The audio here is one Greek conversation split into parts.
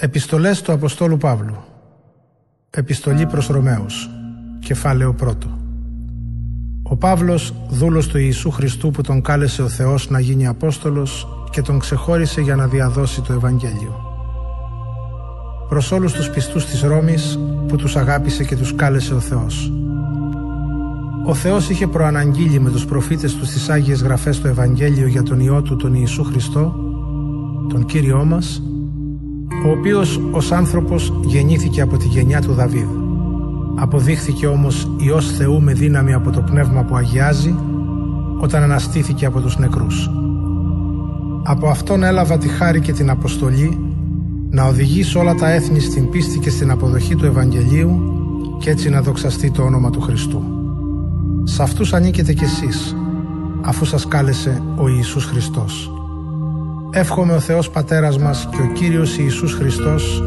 Επιστολές του Αποστόλου Παύλου Επιστολή προς Ρωμαίους Κεφάλαιο πρώτο Ο Παύλος, δούλος του Ιησού Χριστού που τον κάλεσε ο Θεός να γίνει Απόστολος και τον ξεχώρισε για να διαδώσει το Ευαγγέλιο. Προς όλους τους πιστούς της Ρώμης που τους αγάπησε και τους κάλεσε ο Θεός. Ο Θεός είχε προαναγγείλει με τους προφήτες του στις Άγιες Γραφές το Ευαγγέλιο για τον Υιό του τον Ιησού Χριστό, τον Κύριό μας, ο οποίος ως άνθρωπος γεννήθηκε από τη γενιά του Δαβίδ. Αποδείχθηκε όμως Υιός Θεού με δύναμη από το πνεύμα που αγιάζει όταν αναστήθηκε από τους νεκρούς. Από Αυτόν έλαβα τη χάρη και την αποστολή να οδηγήσει όλα τα έθνη στην πίστη και στην αποδοχή του Ευαγγελίου και έτσι να δοξαστεί το όνομα του Χριστού. Σε αυτούς ανήκετε κι εσείς, αφού σας κάλεσε ο Ιησούς Χριστός. Εύχομαι ο Θεός Πατέρας μας και ο Κύριος Ιησούς Χριστός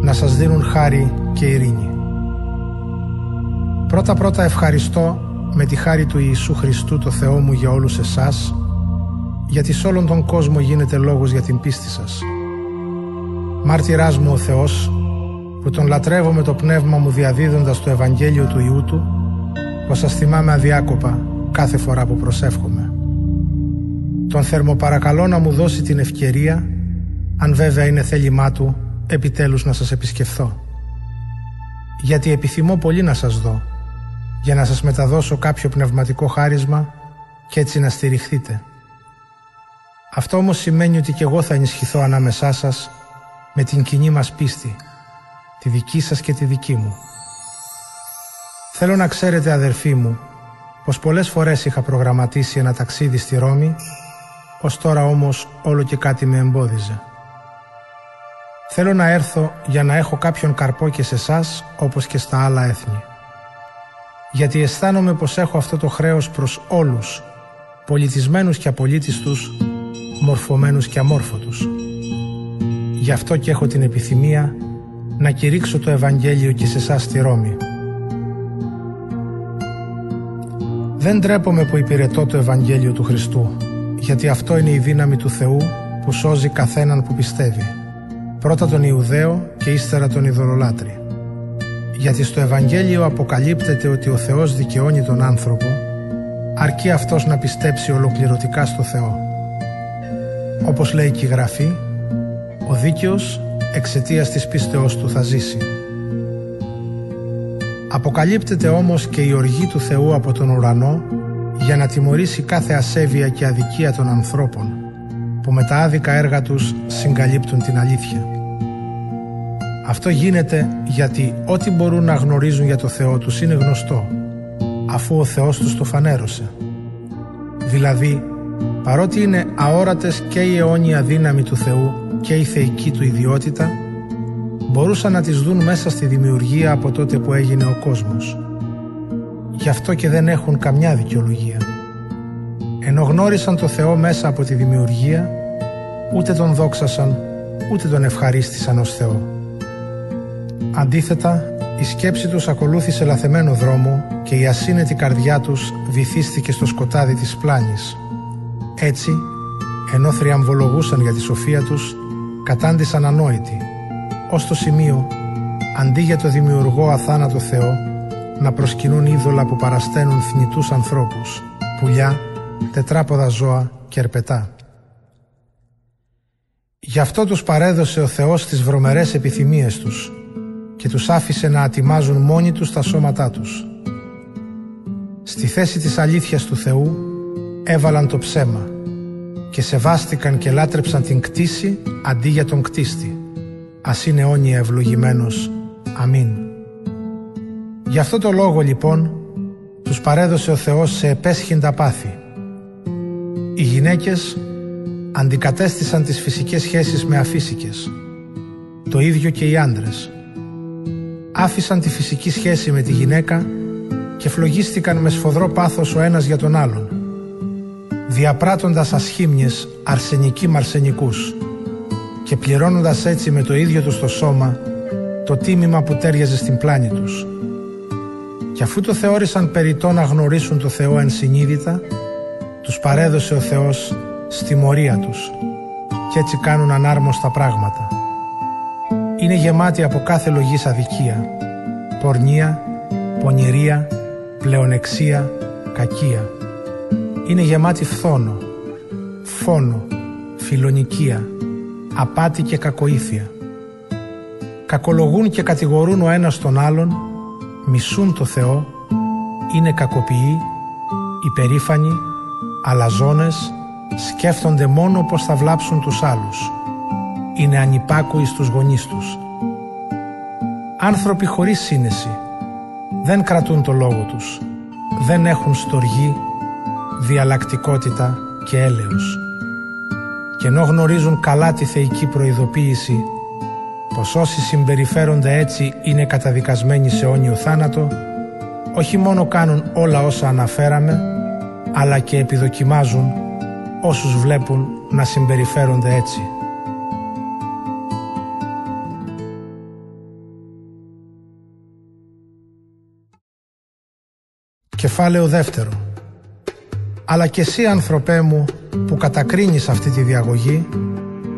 να σας δίνουν χάρη και ειρήνη. Πρώτα πρώτα ευχαριστώ με τη χάρη του Ιησού Χριστού το Θεό μου για όλους εσάς γιατί σε όλον τον κόσμο γίνεται λόγος για την πίστη σας. Μάρτυράς μου ο Θεός που τον λατρεύω με το πνεύμα μου διαδίδοντας το Ευαγγέλιο του Ιού Του πως σας θυμάμαι αδιάκοπα κάθε φορά που προσεύχομαι. Τον θερμοπαρακαλώ να μου δώσει την ευκαιρία, αν βέβαια είναι θέλημά του, επιτέλους να σας επισκεφθώ. Γιατί επιθυμώ πολύ να σας δω, για να σας μεταδώσω κάποιο πνευματικό χάρισμα και έτσι να στηριχθείτε. Αυτό όμως σημαίνει ότι και εγώ θα ενισχυθώ ανάμεσά σας με την κοινή μας πίστη, τη δική σας και τη δική μου. Θέλω να ξέρετε αδερφοί μου, πως πολλές φορές είχα προγραμματίσει ένα ταξίδι στη Ρώμη ως τώρα όμως όλο και κάτι με εμπόδιζε. Θέλω να έρθω για να έχω κάποιον καρπό και σε εσάς όπως και στα άλλα έθνη. Γιατί αισθάνομαι πως έχω αυτό το χρέος προς όλους, πολιτισμένους και απολύτιστους, μορφωμένους και αμόρφωτους. Γι' αυτό και έχω την επιθυμία να κηρύξω το Ευαγγέλιο και σε εσάς στη Ρώμη. Δεν τρέπομαι που υπηρετώ το Ευαγγέλιο του Χριστού, γιατί αυτό είναι η δύναμη του Θεού που σώζει καθέναν που πιστεύει. Πρώτα τον Ιουδαίο και ύστερα τον ειδωλολάτρη. Γιατί στο Ευαγγέλιο αποκαλύπτεται ότι ο Θεός δικαιώνει τον άνθρωπο, αρκεί αυτός να πιστέψει ολοκληρωτικά στο Θεό. Όπως λέει και η Γραφή, ο δίκαιος εξαιτίας της πίστεως του θα ζήσει. Αποκαλύπτεται όμως και η οργή του Θεού από τον ουρανό για να τιμωρήσει κάθε ασέβεια και αδικία των ανθρώπων που με τα άδικα έργα τους συγκαλύπτουν την αλήθεια. Αυτό γίνεται γιατί ό,τι μπορούν να γνωρίζουν για το Θεό τους είναι γνωστό αφού ο Θεός τους το φανέρωσε. Δηλαδή, παρότι είναι αόρατες και η αιώνια δύναμη του Θεού και η θεϊκή του ιδιότητα, μπορούσαν να τις δουν μέσα στη δημιουργία από τότε που έγινε ο κόσμος. Γι' αυτό και δεν έχουν καμιά δικαιολογία. Ενώ γνώρισαν το Θεό μέσα από τη δημιουργία, ούτε τον δόξασαν, ούτε τον ευχαρίστησαν ως Θεό. Αντίθετα, η σκέψη τους ακολούθησε λαθεμένο δρόμο και η ασύνετη καρδιά τους βυθίστηκε στο σκοτάδι της πλάνης. Έτσι, ενώ θριαμβολογούσαν για τη σοφία τους, κατάντησαν ανόητοι, ως το σημείο, αντί για το δημιουργό αθάνατο Θεό, να προσκυνούν είδωλα που παρασταίνουν θνητούς ανθρώπους, πουλιά, τετράποδα ζώα και ερπετά. Γι' αυτό τους παρέδωσε ο Θεός τις βρωμερές επιθυμίες τους και τους άφησε να ατιμάζουν μόνοι τους τα σώματά τους. Στη θέση της αλήθειας του Θεού έβαλαν το ψέμα και σεβάστηκαν και λάτρεψαν την κτήση αντί για τον κτίστη. Ας είναι όνια ευλογημένος. Αμήν. Γι' αυτό το λόγο λοιπόν τους παρέδωσε ο Θεός σε επέσχυντα πάθη. Οι γυναίκες αντικατέστησαν τις φυσικές σχέσεις με αφύσικες. Το ίδιο και οι άντρες. Άφησαν τη φυσική σχέση με τη γυναίκα και φλογίστηκαν με σφοδρό πάθος ο ένας για τον άλλον. Διαπράττοντας ασχήμιες αρσενικοί μαρσενικούς και πληρώνοντας έτσι με το ίδιο τους το σώμα το τίμημα που τέριαζε στην πλάνη τους. Και αφού το θεώρησαν περιττό να γνωρίσουν το Θεό ενσυνείδητα, τους παρέδωσε ο Θεός στη μορία τους και έτσι κάνουν ανάρμοστα πράγματα. είναι γεμάτη από κάθε λογής αδικία, πορνεία, πονηρία, πλεονεξία, κακία. Είναι γεμάτη φθόνο, φόνο, φιλονικία, απάτη και κακοήθεια. Κακολογούν και κατηγορούν ο ένας τον άλλον, μισούν το Θεό, είναι κακοποιοί, υπερήφανοι, αλαζόνες, σκέφτονται μόνο πως θα βλάψουν τους άλλους. Είναι ανυπάκουοι στους γονείς τους. Άνθρωποι χωρίς σύνεση δεν κρατούν το λόγο τους, δεν έχουν στοργή, διαλλακτικότητα και έλεος. Και ενώ γνωρίζουν καλά τη θεϊκή προειδοποίηση πως όσοι συμπεριφέρονται έτσι είναι καταδικασμένοι σε όνιο θάνατο, όχι μόνο κάνουν όλα όσα αναφέραμε, αλλά και επιδοκιμάζουν όσους βλέπουν να συμπεριφέρονται έτσι. Κεφάλαιο δεύτερο Αλλά και εσύ ανθρωπέ μου που κατακρίνεις αυτή τη διαγωγή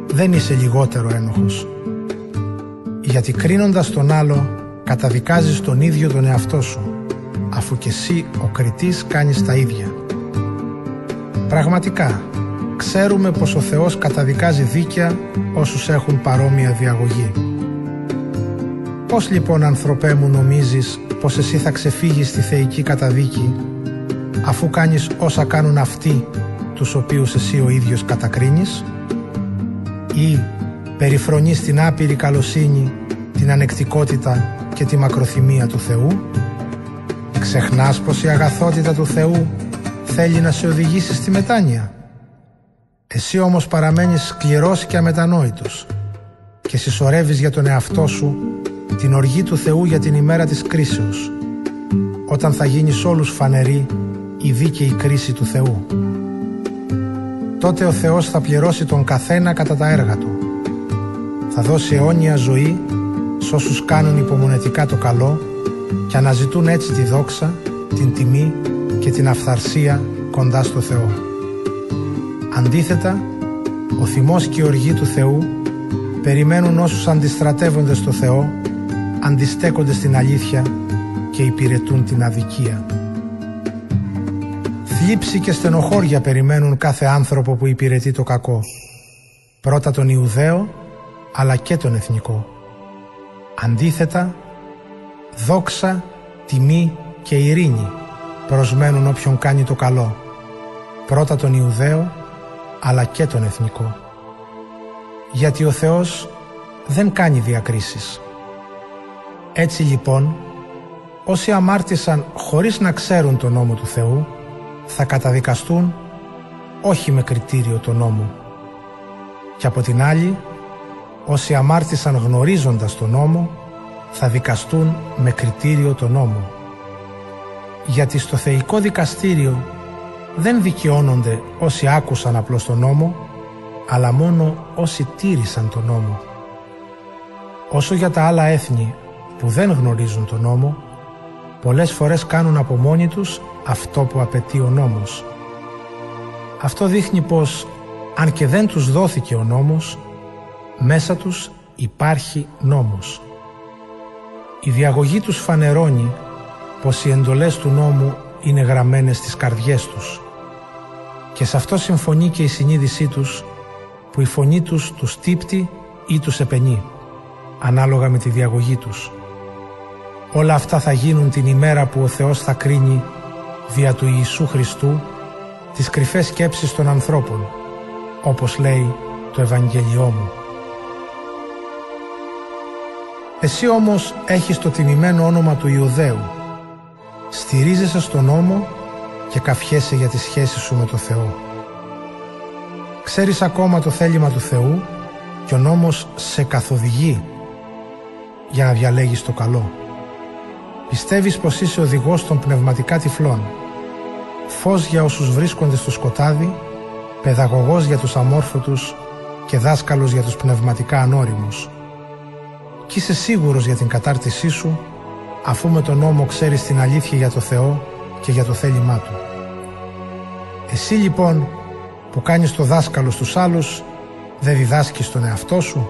δεν είσαι λιγότερο ένοχος. Γιατί κρίνοντας τον άλλο καταδικάζεις τον ίδιο τον εαυτό σου αφού και εσύ ο κριτής κάνεις τα ίδια. Πραγματικά, ξέρουμε πως ο Θεός καταδικάζει δίκαια όσους έχουν παρόμοια διαγωγή. Πώς λοιπόν ανθρωπέ μου νομίζεις πως εσύ θα ξεφύγεις στη θεϊκή καταδίκη αφού κάνεις όσα κάνουν αυτοί τους οποίους εσύ ο ίδιος κατακρίνεις; Ή περιφρονείς την άπειρη καλοσύνη, την ανεκτικότητα και τη μακροθυμία του Θεού Ξεχνάς πως η αγαθότητα του Θεού θέλει να σε οδηγήσει στη μετάνοια. Εσύ όμως παραμένεις σκληρός και αμετανόητος και συσσωρεύεις για τον εαυτό σου την οργή του Θεού για την ημέρα της κρίσεως όταν θα γίνεις σ' όλους φανερή η δίκαιη κρίση του Θεού. Τότε ο Θεός θα πληρώσει τον καθένα κατά τα έργα του. Θα δώσει αιώνια ζωή σ' όσους κάνουν υπομονετικά το καλό και αναζητούν έτσι τη δόξα, την τιμή και την αυθαρσία κοντά στο Θεό. Αντίθετα, ο θυμός και η οργή του Θεού περιμένουν όσους αντιστρατεύονται στο Θεό, αντιστέκονται στην αλήθεια και υπηρετούν την αδικία. Θλίψη και στενοχώρια περιμένουν κάθε άνθρωπο που υπηρετεί το κακό. Πρώτα τον Ιουδαίο, αλλά και τον εθνικό. Αντίθετα, δόξα, τιμή και ειρήνη προσμένουν όποιον κάνει το καλό, πρώτα τον Ιουδαίο αλλά και τον εθνικό. Γιατί ο Θεός δεν κάνει διακρίσεις. Έτσι λοιπόν, όσοι αμάρτησαν χωρίς να ξέρουν τον νόμο του Θεού, θα καταδικαστούν όχι με κριτήριο τον νόμο. Και από την άλλη, όσοι αμάρτησαν γνωρίζοντας τον νόμο, θα δικαστούν με κριτήριο τον νόμο. Γιατί στο θεϊκό δικαστήριο δεν δικαιώνονται όσοι άκουσαν απλώς τον νόμο, αλλά μόνο όσοι τήρησαν τον νόμο. Όσο για τα άλλα έθνη που δεν γνωρίζουν τον νόμο, πολλές φορές κάνουν από μόνοι τους αυτό που απαιτεί ο νόμος. Αυτό δείχνει πως, αν και δεν τους δόθηκε ο νόμος, μέσα τους υπάρχει νόμος. Η διαγωγή τους φανερώνει πως οι εντολές του νόμου είναι γραμμένες στις καρδιές τους και σε αυτό συμφωνεί και η συνείδησή τους που η φωνή τους τους τύπτει ή τους επενεί ανάλογα με τη διαγωγή τους. Όλα αυτά θα γίνουν την ημέρα που ο Θεός θα κρίνει δια του Ιησού Χριστού τις κρυφές σκέψεις των ανθρώπων όπως λέει το Ευαγγελιό μου. Εσύ όμως έχεις το τιμημένο όνομα του Ιουδαίου. Στηρίζεσαι στον νόμο και καφιέσαι για τη σχέση σου με το Θεό. Ξέρεις ακόμα το θέλημα του Θεού και ο νόμος σε καθοδηγεί για να διαλέγεις το καλό. Πιστεύεις πως είσαι οδηγός των πνευματικά τυφλών, φως για όσους βρίσκονται στο σκοτάδι, παιδαγωγός για τους αμόρφωτους και δάσκαλος για τους πνευματικά ανώριμους και είσαι σίγουρος για την κατάρτισή σου αφού με τον νόμο ξέρεις την αλήθεια για το Θεό και για το θέλημά Του. Εσύ λοιπόν που κάνεις το δάσκαλο στους άλλους δεν διδάσκεις τον εαυτό σου;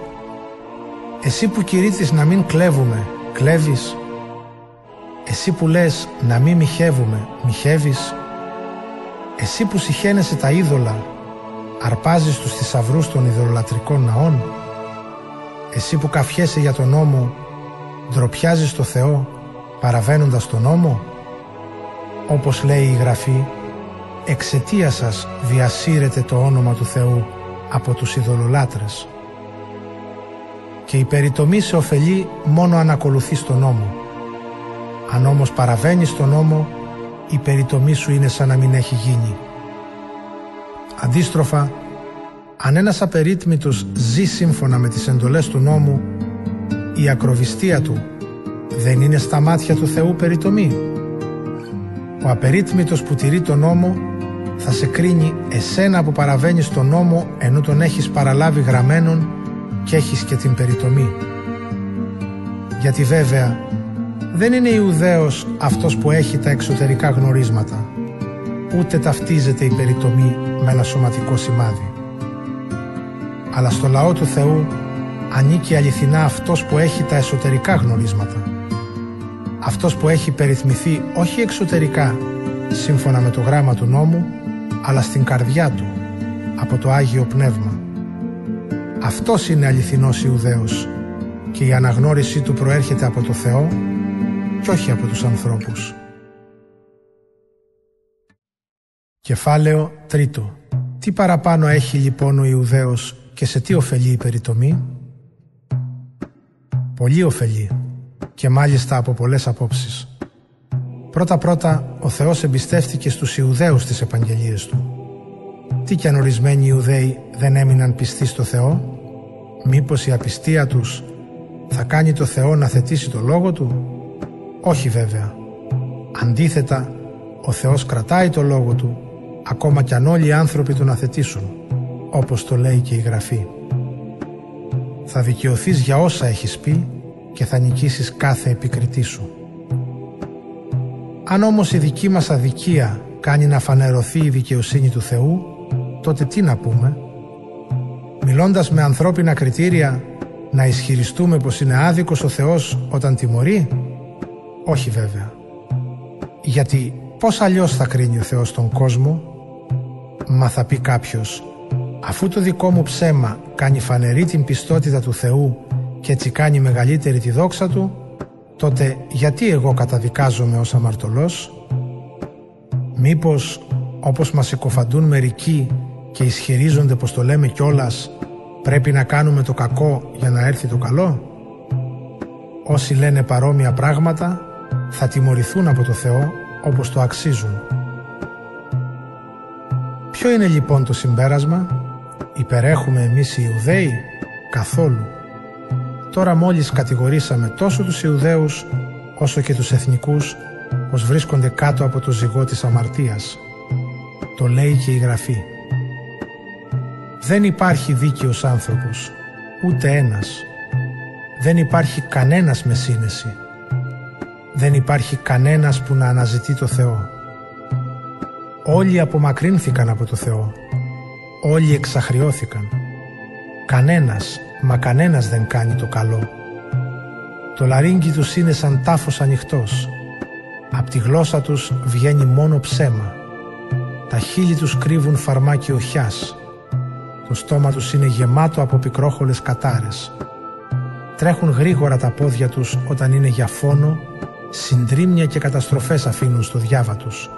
Εσύ που κηρύττεις να μην κλέβουμε, κλέβεις; Εσύ που λες να μην μοιχεύουμε, μοιχεύεις; Εσύ που συχαίνεσαι τα είδωλα, αρπάζεις τους θησαυρούς των ιδωλολατρικών ναών; Εσύ που καφιέσαι για τον νόμο, ντροπιάζεις το Θεό, παραβαίνοντας τον νόμο; Όπως λέει η Γραφή, εξαιτία σας διασύρεται το όνομα του Θεού από τους ειδωλολάτρες. Και η περιτομή σε ωφελεί μόνο αν ακολουθείς τον νόμο. Αν όμως παραβαίνεις τον νόμο, η περιτομή σου είναι σαν να μην έχει γίνει. Αντίστροφα, αν ένας απερίτμητος ζει σύμφωνα με τις εντολές του νόμου, η ακροβιστία του δεν είναι στα μάτια του Θεού περιτομή. Ο απερίτμητος που τηρεί τον νόμο θα σε κρίνει εσένα που παραβαίνεις τον νόμο ενώ τον έχεις παραλάβει γραμμένον και έχεις και την περιτομή. Γιατί βέβαια δεν είναι Ιουδαίος αυτός που έχει τα εξωτερικά γνωρίσματα ούτε ταυτίζεται η περιτομή με ένα σωματικό σημάδι. Αλλά στο λαό του Θεού ανήκει αληθινά αυτός που έχει τα εσωτερικά γνωρίσματα. Αυτός που έχει περιτμηθεί όχι εξωτερικά σύμφωνα με το γράμμα του νόμου αλλά στην καρδιά του από το Άγιο Πνεύμα. Αυτός είναι αληθινός Ιουδαίος και η αναγνώρισή του προέρχεται από το Θεό και όχι από τους ανθρώπους. Κεφάλαιο τρίτο. Τι παραπάνω έχει λοιπόν ο Ιουδαίος και σε τι ωφελεί η περιτομή; Πολύ ωφελεί και μάλιστα από πολλές απόψεις. Πρώτα-πρώτα ο Θεός εμπιστεύτηκε στους Ιουδαίους τις επαγγελίες Του. Τι κι αν ορισμένοι Ιουδαίοι δεν έμειναν πιστοί στο Θεό, μήπως η απιστία τους θα κάνει το Θεό να θετήσει το Λόγο Του; Όχι βέβαια. Αντίθετα, ο Θεός κρατάει το Λόγο Του ακόμα κι αν όλοι οι άνθρωποι τον αθετήσουν, όπως το λέει και η Γραφή. Θα δικαιωθείς για όσα έχεις πει και θα νικήσεις κάθε επικριτή σου. Αν όμως η δική μας αδικία κάνει να φανερωθεί η δικαιοσύνη του Θεού, τότε τι να πούμε; Μιλώντας με ανθρώπινα κριτήρια, να ισχυριστούμε πως είναι άδικος ο Θεός όταν τιμωρεί; Όχι βέβαια. Γιατί πώς αλλιώς θα κρίνει ο Θεός τον κόσμο; Μα θα πει κάποιος, αφού το δικό μου ψέμα κάνει φανερή την πιστότητα του Θεού και έτσι κάνει μεγαλύτερη τη δόξα Του, τότε γιατί εγώ καταδικάζομαι ως αμαρτωλός; Μήπως, όπως μας συκοφαντούν μερικοί και ισχυρίζονται πως το λέμε κιόλας, πρέπει να κάνουμε το κακό για να έρθει το καλό; Όσοι λένε παρόμοια πράγματα θα τιμωρηθούν από το Θεό όπως το αξίζουν. Ποιο είναι λοιπόν το συμπέρασμα, υπερέχουμε εμείς οι Ιουδαίοι, καθόλου. Τώρα μόλις κατηγορήσαμε τόσο τους Ιουδαίους όσο και τους εθνικούς πως βρίσκονται κάτω από το ζυγό της αμαρτίας. Το λέει και η Γραφή. Δεν υπάρχει δίκαιος άνθρωπος, ούτε ένας. Δεν υπάρχει κανένας με σύνεση. Δεν υπάρχει κανένας που να αναζητεί το Θεό. Όλοι απομακρύνθηκαν από το Θεό. Όλοι εξαχριώθηκαν. Κανένας, μα κανένας δεν κάνει το καλό. Το λαρίνκι τους είναι σαν τάφος ανοιχτός. Απ' τη γλώσσα τους βγαίνει μόνο ψέμα. Τα χείλη τους κρύβουν φαρμάκι οχιάς. Το στόμα τους είναι γεμάτο από πικρόχολες κατάρες. Τρέχουν γρήγορα τα πόδια τους όταν είναι για φόνο, συντρίμια και καταστροφές αφήνουν στο διάβα τους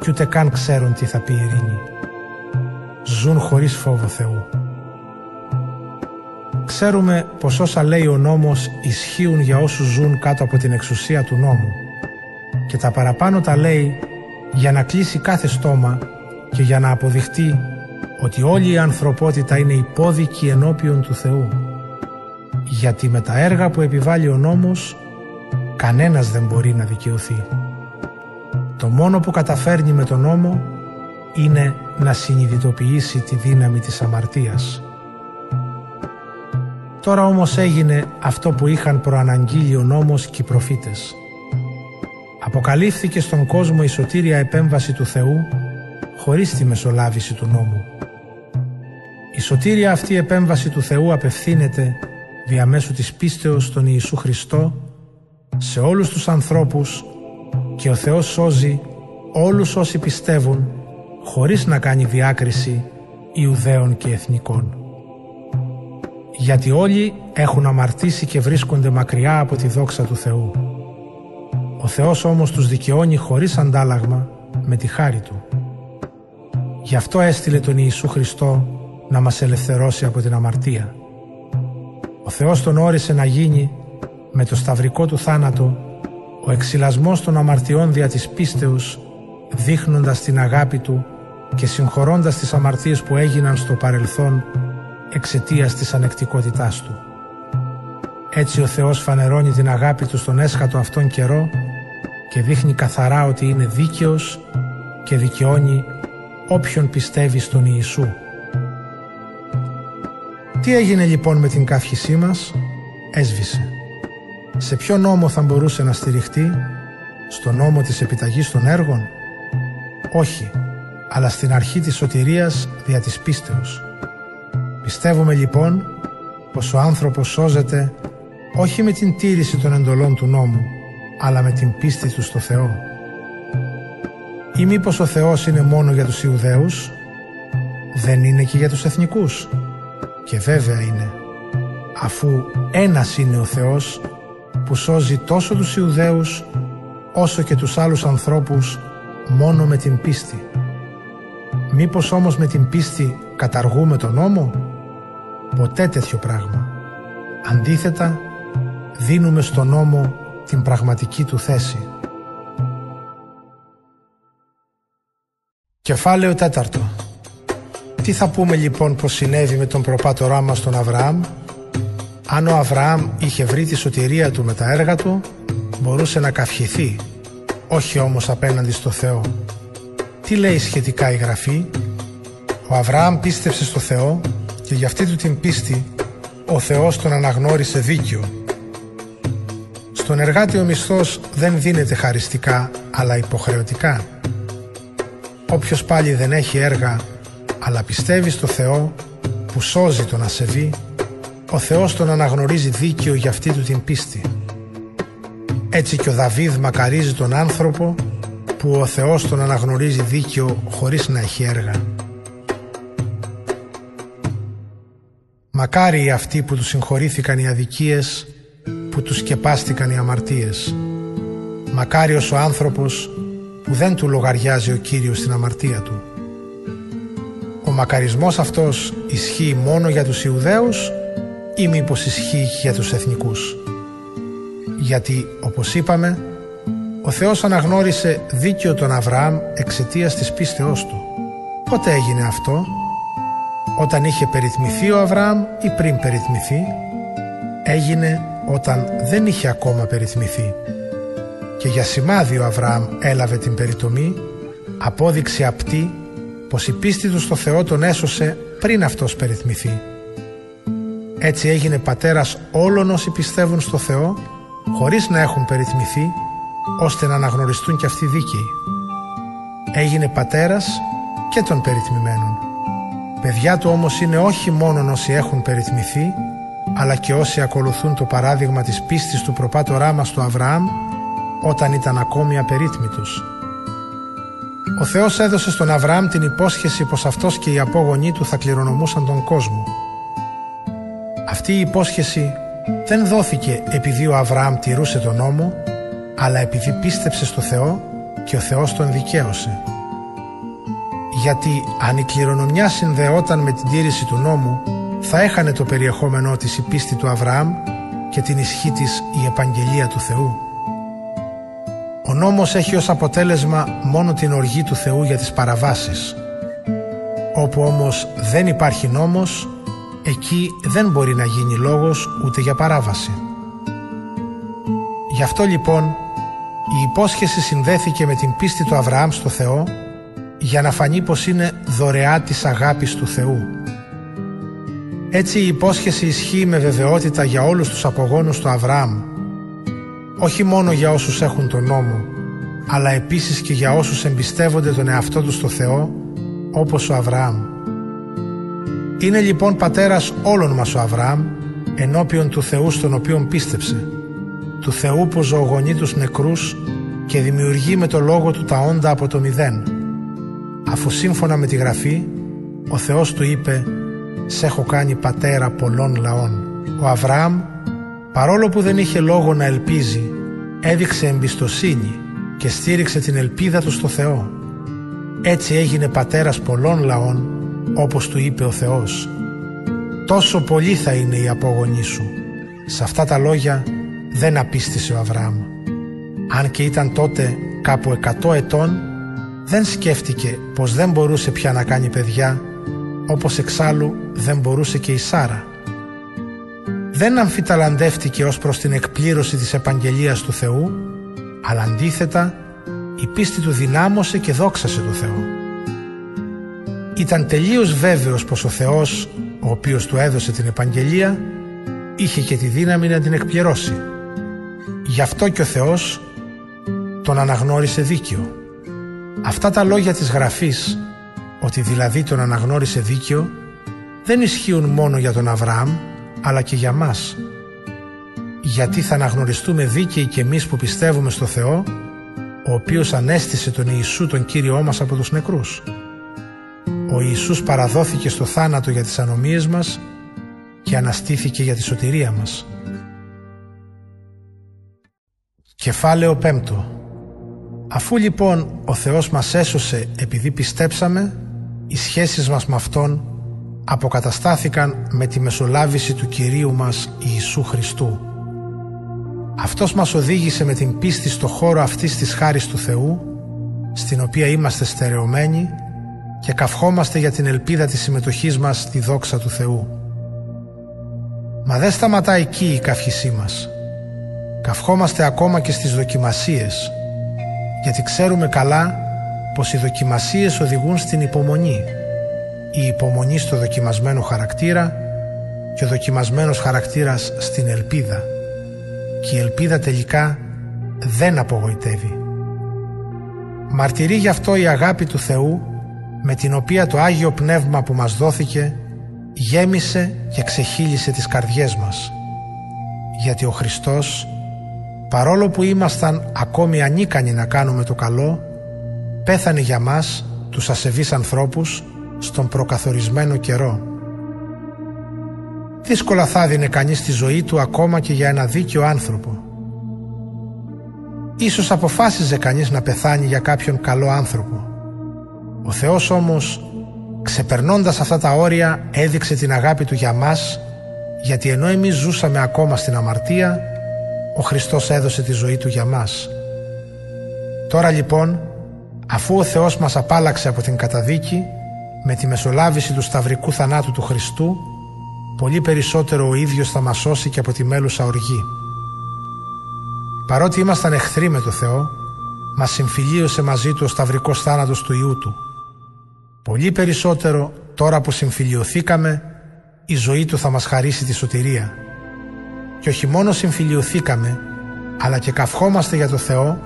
κι ούτε καν ξέρουν τι θα πει η ειρήνη. Ζουν χωρίς φόβο Θεού. Ξέρουμε πως όσα λέει ο νόμος ισχύουν για όσους ζουν κάτω από την εξουσία του νόμου και τα παραπάνω τα λέει για να κλείσει κάθε στόμα και για να αποδειχτεί ότι όλη η ανθρωπότητα είναι υπόδικη ενώπιον του Θεού. Γιατί με τα έργα που επιβάλλει ο νόμος κανένας δεν μπορεί να δικαιωθεί. Το μόνο που καταφέρνει με τον νόμο είναι να συνειδητοποιήσει τη δύναμη της αμαρτίας. Τώρα όμως έγινε αυτό που είχαν προαναγγείλει ο νόμος και οι προφήτες. Αποκαλύφθηκε στον κόσμο η σωτήρια επέμβαση του Θεού χωρίς τη μεσολάβηση του νόμου. Η σωτήρια αυτή επέμβαση του Θεού απευθύνεται διαμέσου της πίστεως στον Ιησού Χριστό σε όλους τους ανθρώπους και ο Θεός σώζει όλους όσοι πιστεύουν χωρίς να κάνει διάκριση Ιουδαίων και Εθνικών. Γιατί όλοι έχουν αμαρτήσει και βρίσκονται μακριά από τη δόξα του Θεού. Ο Θεός όμως τους δικαιώνει χωρίς αντάλλαγμα με τη χάρη Του. Γι' αυτό έστειλε τον Ιησού Χριστό να μας ελευθερώσει από την αμαρτία. Ο Θεός τον όρισε να γίνει με το σταυρικό του θάνατο ο εξυλασμός των αμαρτιών δια της πίστεως δείχνοντας την αγάπη του και συγχωρώντας τις αμαρτίες που έγιναν στο παρελθόν εξαιτίας της ανεκτικότητάς του. Έτσι ο Θεός φανερώνει την αγάπη του στον έσχατο αυτόν καιρό και δείχνει καθαρά ότι είναι δίκαιος και δικαιώνει όποιον πιστεύει στον Ιησού. Τι έγινε λοιπόν με την καύχησή μας, έσβησε. Σε ποιο νόμο θα μπορούσε να στηριχτεί, στο νόμο της επιταγής των έργων, όχι, αλλά στην αρχή της σωτηρίας δια της πίστεως. Πιστεύουμε λοιπόν πως ο άνθρωπος σώζεται όχι με την τήρηση των εντολών του νόμου, αλλά με την πίστη του στο Θεό. Ή μήπως ο Θεός είναι μόνο για τους Ιουδαίους, δεν είναι και για τους εθνικούς. Και βέβαια είναι, αφού ένας είναι ο Θεός που σώζει τόσο τους Ιουδαίους όσο και τους άλλους ανθρώπους μόνο με την πίστη. Μήπως όμως με την πίστη καταργούμε τον νόμο; Ποτέ τέτοιο πράγμα. Αντίθετα, δίνουμε στον νόμο την πραγματική του θέση. Κεφάλαιο τέταρτο. Τι θα πούμε λοιπόν πως συνέβη με τον προπάτορά μας τον Αβραάμ; Αν ο Αβραάμ είχε βρει τη σωτηρία του με τα έργα του μπορούσε να καυχηθεί όχι όμως απέναντι στο Θεό. Τι λέει σχετικά η Γραφή; Ο Αβραάμ πίστευσε στο Θεό και για αυτή του την πίστη ο Θεός τον αναγνώρισε δίκιο. Στον εργάτη ο μισθός δεν δίνεται χαριστικά αλλά υποχρεωτικά. Όποιος πάλι δεν έχει έργα αλλά πιστεύει στο Θεό που σώζει τον ασεβή, ο Θεός τον αναγνωρίζει δίκαιο για αυτή του την πίστη. Έτσι και ο Δαβίδ μακαρίζει τον άνθρωπο που ο Θεός τον αναγνωρίζει δίκαιο χωρίς να έχει έργα. Μακάρι οι αυτοί που τους συγχωρήθηκαν οι αδικίες, που τους σκεπάστηκαν οι αμαρτίες. Μακάριος ο άνθρωπος που δεν του λογαριάζει ο Κύριος την αμαρτία του. Ο μακαρισμός αυτός ισχύει μόνο για τους Ιουδαίους ή μήπως ισχύει και για τους εθνικούς; Γιατί, όπως είπαμε, ο Θεός αναγνώρισε δίκαιο τον Αβραάμ εξαιτίας της πίστεώς του. Πότε έγινε αυτό; Όταν είχε περιτμηθεί ο Αβραάμ ή πριν περιτμηθεί; Έγινε όταν δεν είχε ακόμα περιτμηθεί. Και για σημάδι ο Αβραάμ έλαβε την περιτομή, απόδειξη απτή πως η πίστη του στο Θεό τον έσωσε πριν αυτός περιτμηθεί. Έτσι έγινε πατέρας όλων όσοι πιστεύουν στο Θεό χωρίς να έχουν περιτμηθεί ώστε να αναγνωριστούν και αυτοί δίκαιοι. Έγινε πατέρας και των περιτμημένων. Παιδιά του όμως είναι όχι μόνο όσοι έχουν περιτμηθεί αλλά και όσοι ακολουθούν το παράδειγμα της πίστης του προπάτορά μας του Αβραάμ όταν ήταν ακόμη απερίτμητος. Ο Θεός έδωσε στον Αβραάμ την υπόσχεση πως αυτός και οι απόγονοί του θα κληρονομούσαν τον κόσμο. Αυτή η υπόσχεση δεν δόθηκε επειδή ο Αβραάμ τηρούσε τον νόμο, αλλά επειδή πίστεψε στο Θεό και ο Θεός τον δικαίωσε. Γιατί αν η κληρονομιά συνδεόταν με την τήρηση του νόμου, θα έχανε το περιεχόμενό της η πίστη του Αβραάμ και την ισχύ της η επαγγελία του Θεού. Ο νόμος έχει ως αποτέλεσμα μόνο την οργή του Θεού για τις παραβάσεις. Όπου όμως δεν υπάρχει νόμος, εκεί δεν μπορεί να γίνει λόγος ούτε για παράβαση. Γι' αυτό λοιπόν η υπόσχεση συνδέθηκε με την πίστη του Αβραάμ στο Θεό για να φανεί πως είναι δωρεά της αγάπης του Θεού. Έτσι η υπόσχεση ισχύει με βεβαιότητα για όλους τους απογόνους του Αβραάμ, όχι μόνο για όσους έχουν τον νόμο, αλλά επίσης και για όσους εμπιστεύονται τον εαυτό τους στο Θεό, όπως ο Αβραάμ. Είναι λοιπόν πατέρας όλων μας ο Αβραάμ, ενώπιον του Θεού στον οποίον πίστεψε, του Θεού που ζωογονεί τους νεκρούς και δημιουργεί με το λόγο του τα όντα από το μηδέν. Αφού σύμφωνα με τη Γραφή, ο Θεός του είπε «Σε έχω κάνει πατέρα πολλών λαών». Ο Αβραάμ, παρόλο που δεν είχε λόγο να ελπίζει, έδειξε εμπιστοσύνη και στήριξε την ελπίδα του στο Θεό. Έτσι έγινε πατέρας πολλών λαών, όπως του είπε ο Θεός. Τόσο πολύ θα είναι η απόγονή σου. Σε αυτά τα λόγια δεν απίστησε ο Αβραάμ. Αν και ήταν τότε κάπου 100 ετών, δεν σκέφτηκε πως δεν μπορούσε πια να κάνει παιδιά, όπως εξάλλου δεν μπορούσε και η Σάρα. Δεν αμφιταλαντεύτηκε ως προς την εκπλήρωση της επαγγελίας του Θεού, αλλά αντίθετα η πίστη του δυνάμωσε και δόξασε το Θεό. Ήταν τελείως βέβαιος πως ο Θεός, ο οποίος του έδωσε την επαγγελία, είχε και τη δύναμη να την εκπληρώσει. Γι' αυτό και ο Θεός τον αναγνώρισε δίκαιο. Αυτά τα λόγια της Γραφής, ότι δηλαδή τον αναγνώρισε δίκαιο, δεν ισχύουν μόνο για τον Αβραάμ, αλλά και για μας. Γιατί θα αναγνωριστούμε δίκαιοι και εμείς που πιστεύουμε στο Θεό, ο οποίος ανέστησε τον Ιησού τον Κύριό μας από τους νεκρούς. Ο Ιησούς παραδόθηκε στο θάνατο για τις ανομίες μας και αναστήθηκε για τη σωτηρία μας. Κεφάλαιο 5 Αφού λοιπόν ο Θεός μας έσωσε επειδή πιστέψαμε, οι σχέσεις μας με Αυτόν αποκαταστάθηκαν με τη μεσολάβηση του Κυρίου μας Ιησού Χριστού. Αυτός μας οδήγησε με την πίστη στο χώρο αυτής της χάρης του Θεού, στην οποία είμαστε στερεωμένοι και καυχόμαστε για την ελπίδα της συμμετοχής μας στη δόξα του Θεού. Μα δεν σταματά εκεί η καυχησή μας. Καυχόμαστε ακόμα και στις δοκιμασίες, γιατί ξέρουμε καλά πως οι δοκιμασίες οδηγούν στην υπομονή. Η υπομονή στο δοκιμασμένο χαρακτήρα και ο δοκιμασμένος χαρακτήρας στην ελπίδα. Και η ελπίδα τελικά δεν απογοητεύει. Μαρτυρεί γι' αυτό η αγάπη του Θεού με την οποία το Άγιο Πνεύμα που μας δόθηκε γέμισε και ξεχύλισε τις καρδιές μας. Γιατί ο Χριστός παρόλο που ήμασταν ακόμη ανίκανοι να κάνουμε το καλό, πέθανε για μας, τους ασεβείς ανθρώπους, στον προκαθορισμένο καιρό. Δύσκολα θα δίνε κανείς τη ζωή του ακόμα και για ένα δίκαιο άνθρωπο. Ίσως αποφάσιζε κανείς να πεθάνει για κάποιον καλό άνθρωπο. Ο Θεός όμως, ξεπερνώντας αυτά τα όρια, έδειξε την αγάπη Του για μας, γιατί ενώ εμείς ζούσαμε ακόμα στην αμαρτία, ο Χριστός έδωσε τη ζωή Του για μας. Τώρα λοιπόν, αφού ο Θεός μας απάλαξε από την καταδίκη, με τη μεσολάβηση του σταυρικού θανάτου του Χριστού, πολύ περισσότερο ο ίδιος θα μας σώσει και από τη μέλουσα οργή. Παρότι ήμασταν εχθροί με το Θεό, μας συμφιλίωσε μαζί του ο σταυρικός θάνατος του Ιού Του. Πολύ περισσότερο τώρα που συμφιλιωθήκαμε, η ζωή Του θα μας χαρίσει τη σωτηρία. Και όχι μόνο συμφιλιωθήκαμε, αλλά και καυχόμαστε για το Θεό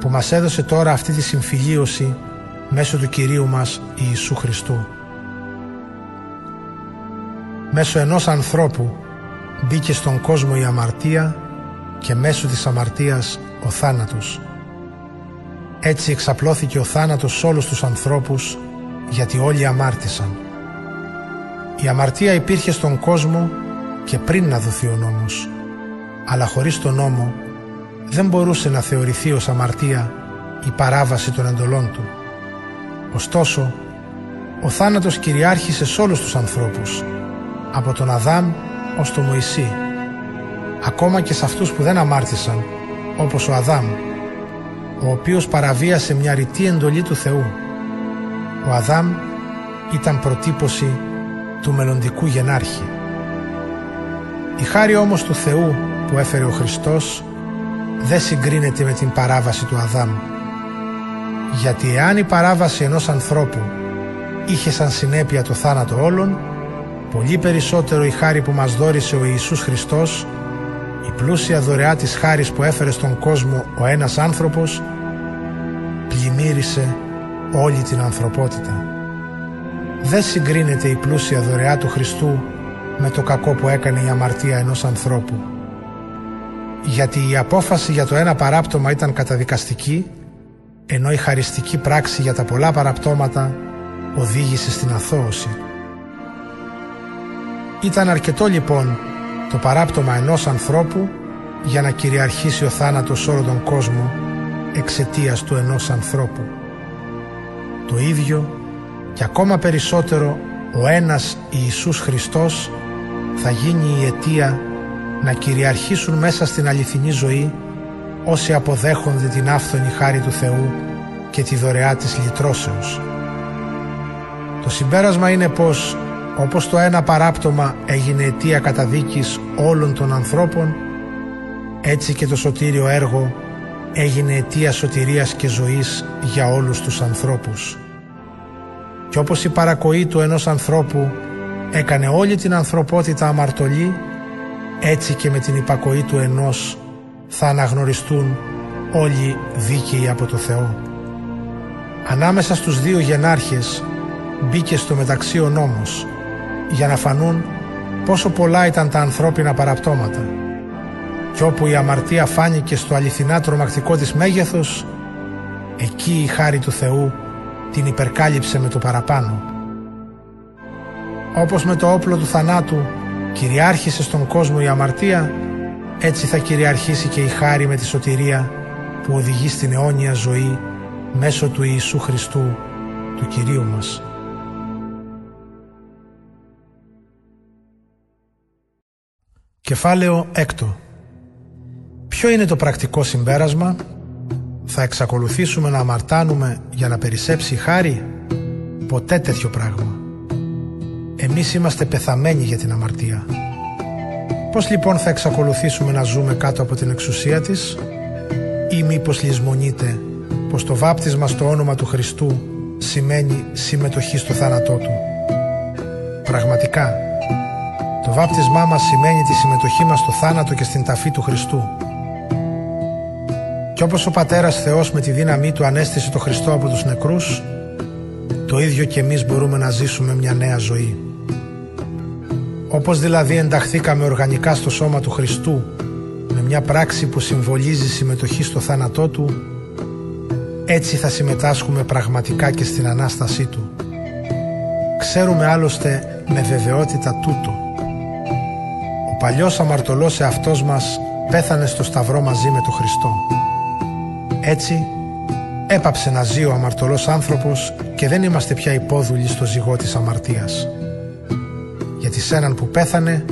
που μας έδωσε τώρα αυτή τη συμφιλίωση μέσω του Κυρίου μας Ιησού Χριστού. Μέσω ενός ανθρώπου μπήκε στον κόσμο η αμαρτία και μέσω της αμαρτίας ο θάνατος. Έτσι εξαπλώθηκε ο θάνατος σε όλους τους ανθρώπους γιατί όλοι αμάρτησαν. Η αμαρτία υπήρχε στον κόσμο και πριν να δοθεί ο νόμος. Αλλά χωρίς τον νόμο δεν μπορούσε να θεωρηθεί ως αμαρτία η παράβαση των εντολών του. Ωστόσο, ο θάνατος κυριάρχησε σε όλους τους ανθρώπους, από τον Αδάμ ως τον Μωυσή, ακόμα και σε αυτούς που δεν αμάρτησαν, όπως ο Αδάμ, ο οποίος παραβίασε μια ρητή εντολή του Θεού. Ο Αδάμ ήταν προτύπωση του μελλοντικού γενάρχη. Η χάρη όμως του Θεού που έφερε ο Χριστός δεν συγκρίνεται με την παράβαση του Αδάμ. Γιατί εάν η παράβαση ενός ανθρώπου είχε σαν συνέπεια το θάνατο όλων, πολύ περισσότερο η χάρη που μας δόρισε ο Ιησούς Χριστός, η πλούσια δωρεά της χάρης που έφερε στον κόσμο ο ένας άνθρωπος, πλημμύρισε όλη την ανθρωπότητα. Δεν συγκρίνεται η πλούσια δωρεά του Χριστού με το κακό που έκανε η αμαρτία ενός ανθρώπου. Γιατί η απόφαση για το ένα παράπτωμα ήταν καταδικαστική, ενώ η χαριστική πράξη για τα πολλά παραπτώματα οδήγησε στην αθώωση. Ήταν αρκετό λοιπόν το παράπτωμα ενός ανθρώπου για να κυριαρχήσει ο θάνατος σε όλο τον κόσμο εξαιτίας του ενός ανθρώπου. Το ίδιο και ακόμα περισσότερο ο ένας Ιησούς Χριστός θα γίνει η αιτία να κυριαρχήσουν μέσα στην αληθινή ζωή όσοι αποδέχονται την άφθονη χάρη του Θεού και τη δωρεά της λυτρώσεως. Το συμπέρασμα είναι πως όπως το ένα παράπτωμα έγινε αιτία καταδίκης όλων των ανθρώπων έτσι και το σωτήριο έργο έγινε αιτία σωτηρίας και ζωής για όλους τους ανθρώπους. Και όπως η παρακοή του ενός ανθρώπου έκανε όλη την ανθρωπότητα αμαρτωλή, έτσι και με την υπακοή του ενός θα αναγνωριστούν όλοι δίκαιοι από το Θεό. Ανάμεσα στους δύο γενάρχες μπήκε στο μεταξύ ο νόμος για να φανούν πόσο πολλά ήταν τα ανθρώπινα παραπτώματα και όπου η αμαρτία φάνηκε στο αληθινά τρομακτικό της μέγεθος εκεί η χάρη του Θεού την υπερκάλυψε με το παραπάνω. Όπως με το όπλο του θανάτου κυριάρχησε στον κόσμο η αμαρτία έτσι θα κυριαρχήσει και η χάρη με τη σωτηρία που οδηγεί στην αιώνια ζωή μέσω του Ιησού Χριστού, του Κυρίου μας. Κεφάλαιο έκτο Ποιο είναι το πρακτικό συμπέρασμα; Θα εξακολουθήσουμε να αμαρτάνουμε για να περισσέψει η χάρη; Ποτέ τέτοιο πράγμα Εμείς είμαστε πεθαμένοι για την αμαρτία Πώς λοιπόν θα εξακολουθήσουμε να ζούμε κάτω από την εξουσία της; Ή μήπως λησμονείτε πως το βάπτισμα στο όνομα του Χριστού σημαίνει συμμετοχή στο θάνατό Του; Πραγματικά το βάπτισμά μας σημαίνει τη συμμετοχή μας στο θάνατο και στην ταφή του Χριστού. Κι όπως ο Πατέρας Θεός με τη δύναμή Του ανέστησε το Χριστό από τους νεκρούς, το ίδιο και εμείς μπορούμε να ζήσουμε μια νέα ζωή. Όπως δηλαδή ενταχθήκαμε οργανικά στο σώμα του Χριστού με μια πράξη που συμβολίζει συμμετοχή στο θάνατό Του, έτσι θα συμμετάσχουμε πραγματικά και στην Ανάστασή Του. Ξέρουμε άλλωστε με βεβαιότητα τούτο παλιός αμαρτωλός εαυτός μας πέθανε στο σταυρό μαζί με τον Χριστό. Έτσι έπαψε να ζει ο αμαρτωλός άνθρωπος και δεν είμαστε πια υπόδουλοι στο ζυγό της αμαρτίας. Γιατί σε έναν που πέθανε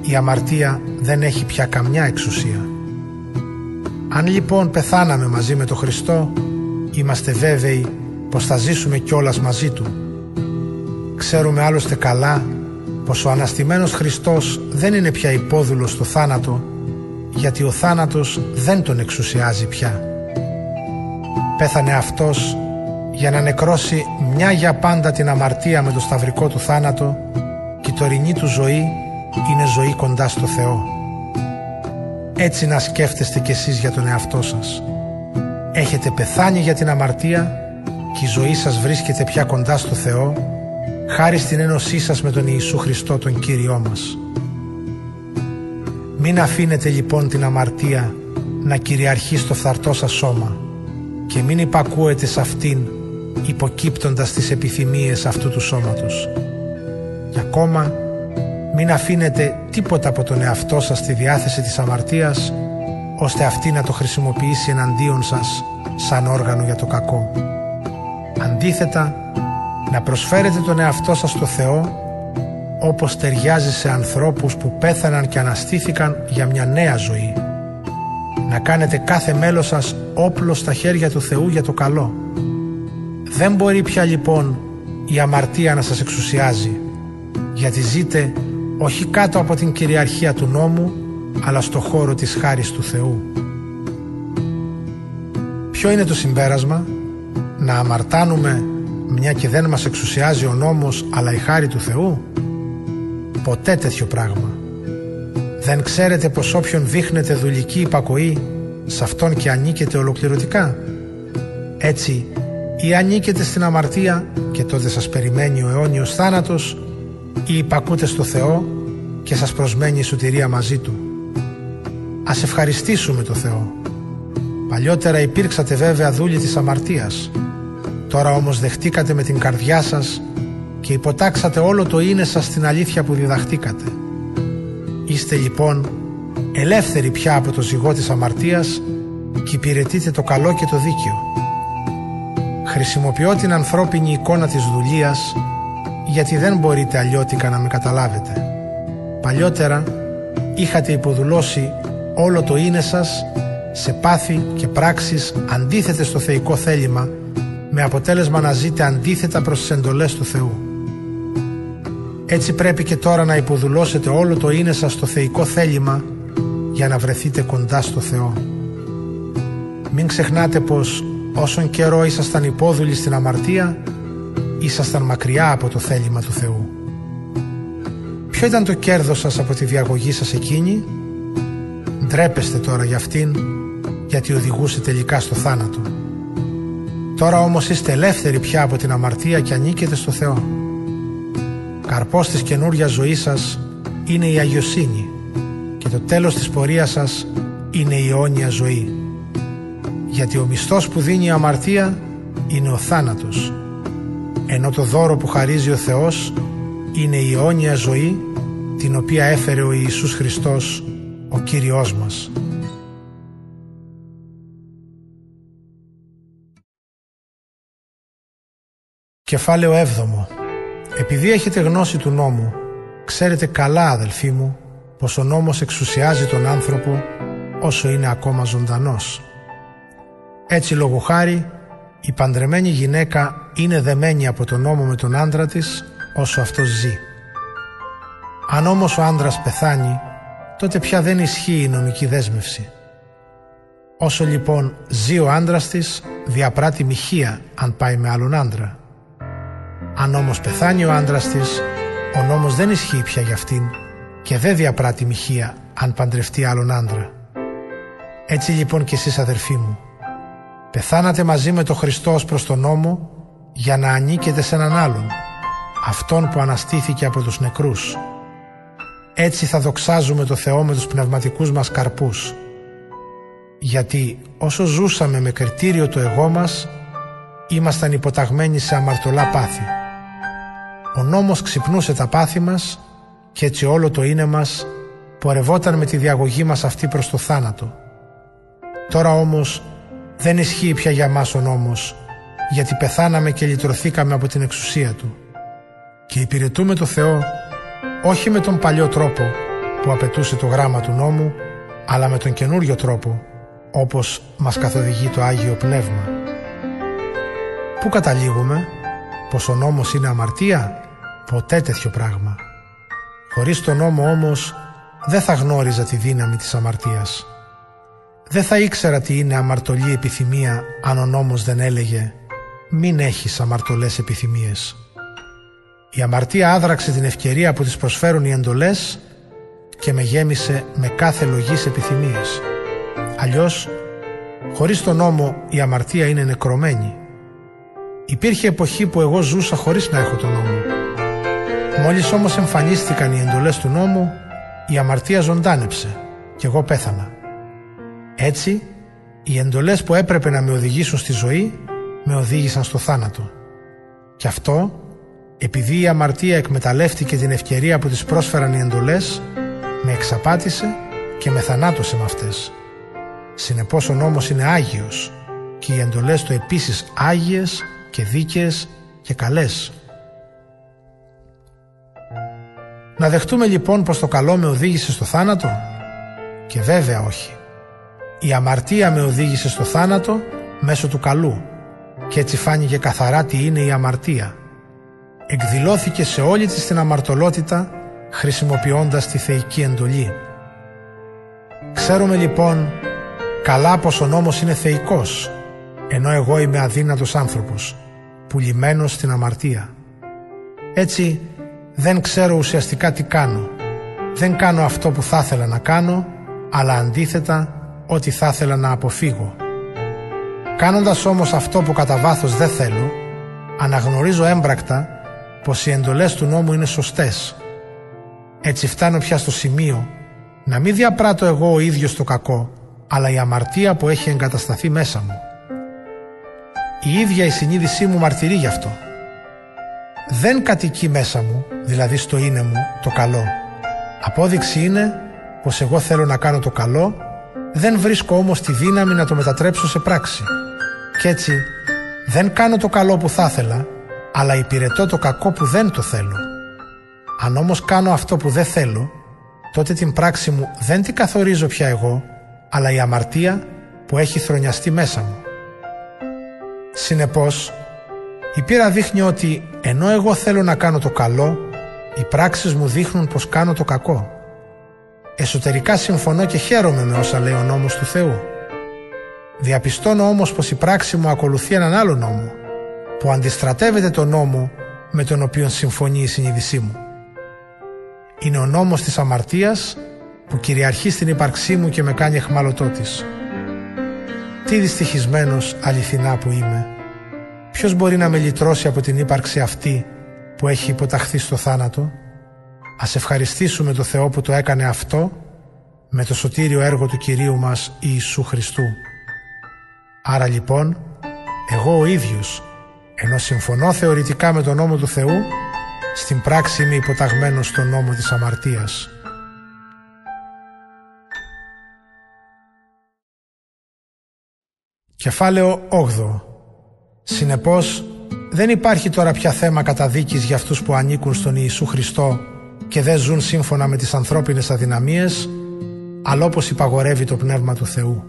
η αμαρτία δεν έχει πια καμιά εξουσία. Αν λοιπόν πεθάναμε μαζί με τον Χριστό είμαστε βέβαιοι πως θα ζήσουμε κιόλας μαζί Του. Ξέρουμε άλλωστε καλά πως ο αναστημένος Χριστός δεν είναι πια υπόδουλος στο θάνατο γιατί ο θάνατος δεν τον εξουσιάζει πια. Πέθανε αυτός για να νεκρώσει μια για πάντα την αμαρτία με το σταυρικό του θάνατο και η τωρινή του ζωή είναι ζωή κοντά στο Θεό. Έτσι να σκέφτεστε κι εσείς για τον εαυτό σας. Έχετε πεθάνει για την αμαρτία και η ζωή σας βρίσκεται πια κοντά στο Θεό χάρη στην ένωσή σας με τον Ιησού Χριστό τον Κύριό μας. Μην αφήνετε λοιπόν την αμαρτία να κυριαρχεί στο φθαρτό σας σώμα και μην υπακούετε σε αυτήν υποκύπτοντας τις επιθυμίες αυτού του σώματος. Και ακόμα μην αφήνετε τίποτα από τον εαυτό σας στη διάθεση της αμαρτίας ώστε αυτή να το χρησιμοποιήσει εναντίον σας σαν όργανο για το κακό. Αντίθετα, να προσφέρετε τον εαυτό σας στο Θεό όπως ταιριάζει σε ανθρώπους που πέθαναν και αναστήθηκαν για μια νέα ζωή. Να κάνετε κάθε μέλος σας όπλο στα χέρια του Θεού για το καλό. Δεν μπορεί πια λοιπόν η αμαρτία να σας εξουσιάζει γιατί ζείτε όχι κάτω από την κυριαρχία του νόμου αλλά στο χώρο της χάρης του Θεού. Ποιο είναι το συμπέρασμα; Να αμαρτάνουμε μια και δεν μας εξουσιάζει ο νόμος αλλά η χάρη του Θεού; Ποτέ τέτοιο πράγμα δεν ξέρετε πως όποιον δείχνετε δουλική υπακοή σε αυτόν και ανήκετε ολοκληρωτικά έτσι ή ανήκετε στην αμαρτία και τότε σας περιμένει ο αιώνιος θάνατος ή υπακούτε στο Θεό και σας προσμένει η σωτηρία μαζί Του. Ας ευχαριστήσουμε το Θεό. Παλιότερα υπήρξατε βέβαια δούλοι της αμαρτίας. Τώρα όμως δεχτήκατε με την καρδιά σας και υποτάξατε όλο το είναι σας στην αλήθεια που διδαχτήκατε. Είστε λοιπόν ελεύθεροι πια από το ζυγό της αμαρτίας και υπηρετείτε το καλό και το δίκαιο. Χρησιμοποιώ την ανθρώπινη εικόνα της δουλείας γιατί δεν μπορείτε αλλιώτικα να με καταλάβετε. Παλιότερα είχατε υποδουλώσει όλο το είναι σας σε πάθη και πράξεις αντίθετες στο θεϊκό θέλημα με αποτέλεσμα να ζείτε αντίθετα προς τις εντολές του Θεού. Έτσι πρέπει και τώρα να υποδουλώσετε όλο το είναι σας στο θεϊκό θέλημα για να βρεθείτε κοντά στο Θεό. Μην ξεχνάτε πως όσον καιρό ήσασταν υπόδουλοι στην αμαρτία ήσασταν μακριά από το θέλημα του Θεού. Ποιο ήταν το κέρδος σας από τη διαγωγή σας εκείνη; Ντρέπεστε τώρα για αυτήν γιατί οδηγούσε τελικά στο θάνατο. Τώρα όμως είστε ελεύθεροι πια από την αμαρτία και ανήκετε στο Θεό. Καρπός της καινούρια ζωής σας είναι η αγιοσύνη και το τέλος της πορείας σας είναι η αιώνια ζωή. Γιατί ο μισθός που δίνει η αμαρτία είναι ο θάνατος ενώ το δώρο που χαρίζει ο Θεός είναι η αιώνια ζωή την οποία έφερε ο Ιησούς Χριστός, ο Κύριος μας. Κεφάλαιο 7 Επειδή έχετε γνώση του νόμου, ξέρετε καλά αδελφοί μου, πως ο νόμος εξουσιάζει τον άνθρωπο όσο είναι ακόμα ζωντανός. Έτσι λόγω χάρη η παντρεμένη γυναίκα είναι δεμένη από τον νόμο με τον άντρα της όσο αυτός ζει. Αν όμως ο άντρας πεθάνει, τότε πια δεν ισχύει η νομική δέσμευση. Όσο λοιπόν ζει ο άντρας της, διαπράττει μοιχεία αν πάει με άλλον άντρα. Αν όμως πεθάνει ο άντρας της, ο νόμος δεν ισχύει πια για αυτήν και δεν διαπράττει μοιχεία αν παντρευτεί άλλον άντρα. Έτσι λοιπόν κι εσείς αδερφοί μου, Πεθάνατε μαζί με τον Χριστό ως προς τον νόμο για να ανήκετε σε έναν άλλον, αυτόν που αναστήθηκε από τους νεκρούς. Έτσι θα δοξάζουμε το Θεό με τους πνευματικούς μας καρπούς. Γιατί όσο ζούσαμε με κριτήριο το εγώ μας, ήμασταν υποταγμένοι σε αμαρτωλά πάθη. Ο νόμος ξυπνούσε τα πάθη μας και έτσι όλο το είναι μας πορευόταν με τη διαγωγή μας αυτή προς το θάνατο. Τώρα όμως δεν ισχύει πια για μας ο νόμος, γιατί πεθάναμε και λυτρωθήκαμε από την εξουσία του. Και υπηρετούμε το Θεό όχι με τον παλιό τρόπο που απαιτούσε το γράμμα του νόμου, αλλά με τον καινούριο τρόπο, όπως μας καθοδηγεί το Άγιο Πνεύμα. Πού καταλήγουμε, πως ο νόμος είναι αμαρτία, ποτέ τέτοιο πράγμα. Χωρίς τον νόμο όμως δεν θα γνώριζα τη δύναμη της αμαρτίας. Δεν θα ήξερα τι είναι αμαρτωλή επιθυμία αν ο νόμος δεν έλεγε «Μην έχεις αμαρτωλές επιθυμίες». Η αμαρτία άδραξε την ευκαιρία που της προσφέρουν οι εντολές και με γέμισε με κάθε λογής επιθυμίες. Αλλιώς, χωρίς τον νόμο η αμαρτία είναι νεκρωμένη. Υπήρχε εποχή που εγώ ζούσα χωρίς να έχω τον νόμο. Μόλις όμως εμφανίστηκαν οι εντολές του νόμου, η αμαρτία ζωντάνεψε και εγώ πέθανα. Έτσι, οι εντολές που έπρεπε να με οδηγήσουν στη ζωή, με οδήγησαν στο θάνατο. Και αυτό, επειδή η αμαρτία εκμεταλλεύτηκε την ευκαιρία που της πρόσφεραν οι εντολές, με εξαπάτησε και με θανάτωσε με αυτές. Συνεπώς ο νόμος είναι Άγιος και οι εντολές του επίσης Άγιες και δίκαιες και καλές. Να δεχτούμε λοιπόν πως το καλό με οδήγησε στο θάνατο; Και βέβαια όχι. Η αμαρτία με οδήγησε στο θάνατο μέσω του καλού και έτσι φάνηκε καθαρά τι είναι η αμαρτία. Εκδηλώθηκε σε όλη της την αμαρτωλότητα χρησιμοποιώντας τη θεϊκή εντολή. Ξέρουμε λοιπόν καλά πως ο νόμος είναι θεϊκός ενώ εγώ είμαι αδύνατος άνθρωπος πουλημένος στην αμαρτία. Έτσι δεν ξέρω ουσιαστικά τι κάνω. Δεν κάνω αυτό που θα ήθελα να κάνω αλλά αντίθετα ό,τι θα ήθελα να αποφύγω. Κάνοντας όμως αυτό που κατά βάθος δεν θέλω, αναγνωρίζω έμπρακτα πως οι εντολές του νόμου είναι σωστές. Έτσι φτάνω πια στο σημείο να μην διαπράττω εγώ ο ίδιος το κακό, αλλά η αμαρτία που έχει εγκατασταθεί μέσα μου. Η ίδια η συνείδησή μου μαρτυρεί γι' αυτό. Δεν κατοικεί μέσα μου, δηλαδή στο είναι μου, το καλό. Απόδειξη είναι πως εγώ θέλω να κάνω το καλό, δεν βρίσκω όμως τη δύναμη να το μετατρέψω σε πράξη. Κι έτσι δεν κάνω το καλό που θα ήθελα, αλλά υπηρετώ το κακό που δεν το θέλω. Αν όμως κάνω αυτό που δεν θέλω, τότε την πράξη μου δεν την καθορίζω πια εγώ, αλλά η αμαρτία που έχει θρονιαστεί μέσα μου. Συνεπώς, η πείρα δείχνει ότι ενώ εγώ θέλω να κάνω το καλό, οι πράξεις μου δείχνουν πως κάνω το κακό. Εσωτερικά συμφωνώ και χαίρομαι με όσα λέει ο νόμος του Θεού. Διαπιστώνω όμως πως η πράξη μου ακολουθεί έναν άλλο νόμο, που αντιστρατεύεται τον νόμο με τον οποίο συμφωνεί η συνείδησή μου. Είναι ο νόμος της αμαρτίας που κυριαρχεί στην ύπαρξή μου και με κάνει εχμαλωτό της. Τι δυστυχισμένος αληθινά που είμαι. Ποιος μπορεί να με λυτρώσει από την ύπαρξη αυτή που έχει υποταχθεί στο θάνατο; Ας ευχαριστήσουμε το Θεό που το έκανε αυτό με το σωτήριο έργο του Κυρίου μας Ιησού Χριστού. Άρα λοιπόν, εγώ ο ίδιος, ενώ συμφωνώ θεωρητικά με τον νόμο του Θεού, στην πράξη είμαι υποταγμένος στον νόμο της αμαρτίας. Κεφάλαιο 8 Συνεπώς, δεν υπάρχει τώρα πια θέμα καταδίκης για αυτούς που ανήκουν στον Ιησού Χριστό και δεν ζουν σύμφωνα με τις ανθρώπινες αδυναμίες, αλλά όπως υπαγορεύει το Πνεύμα του Θεού.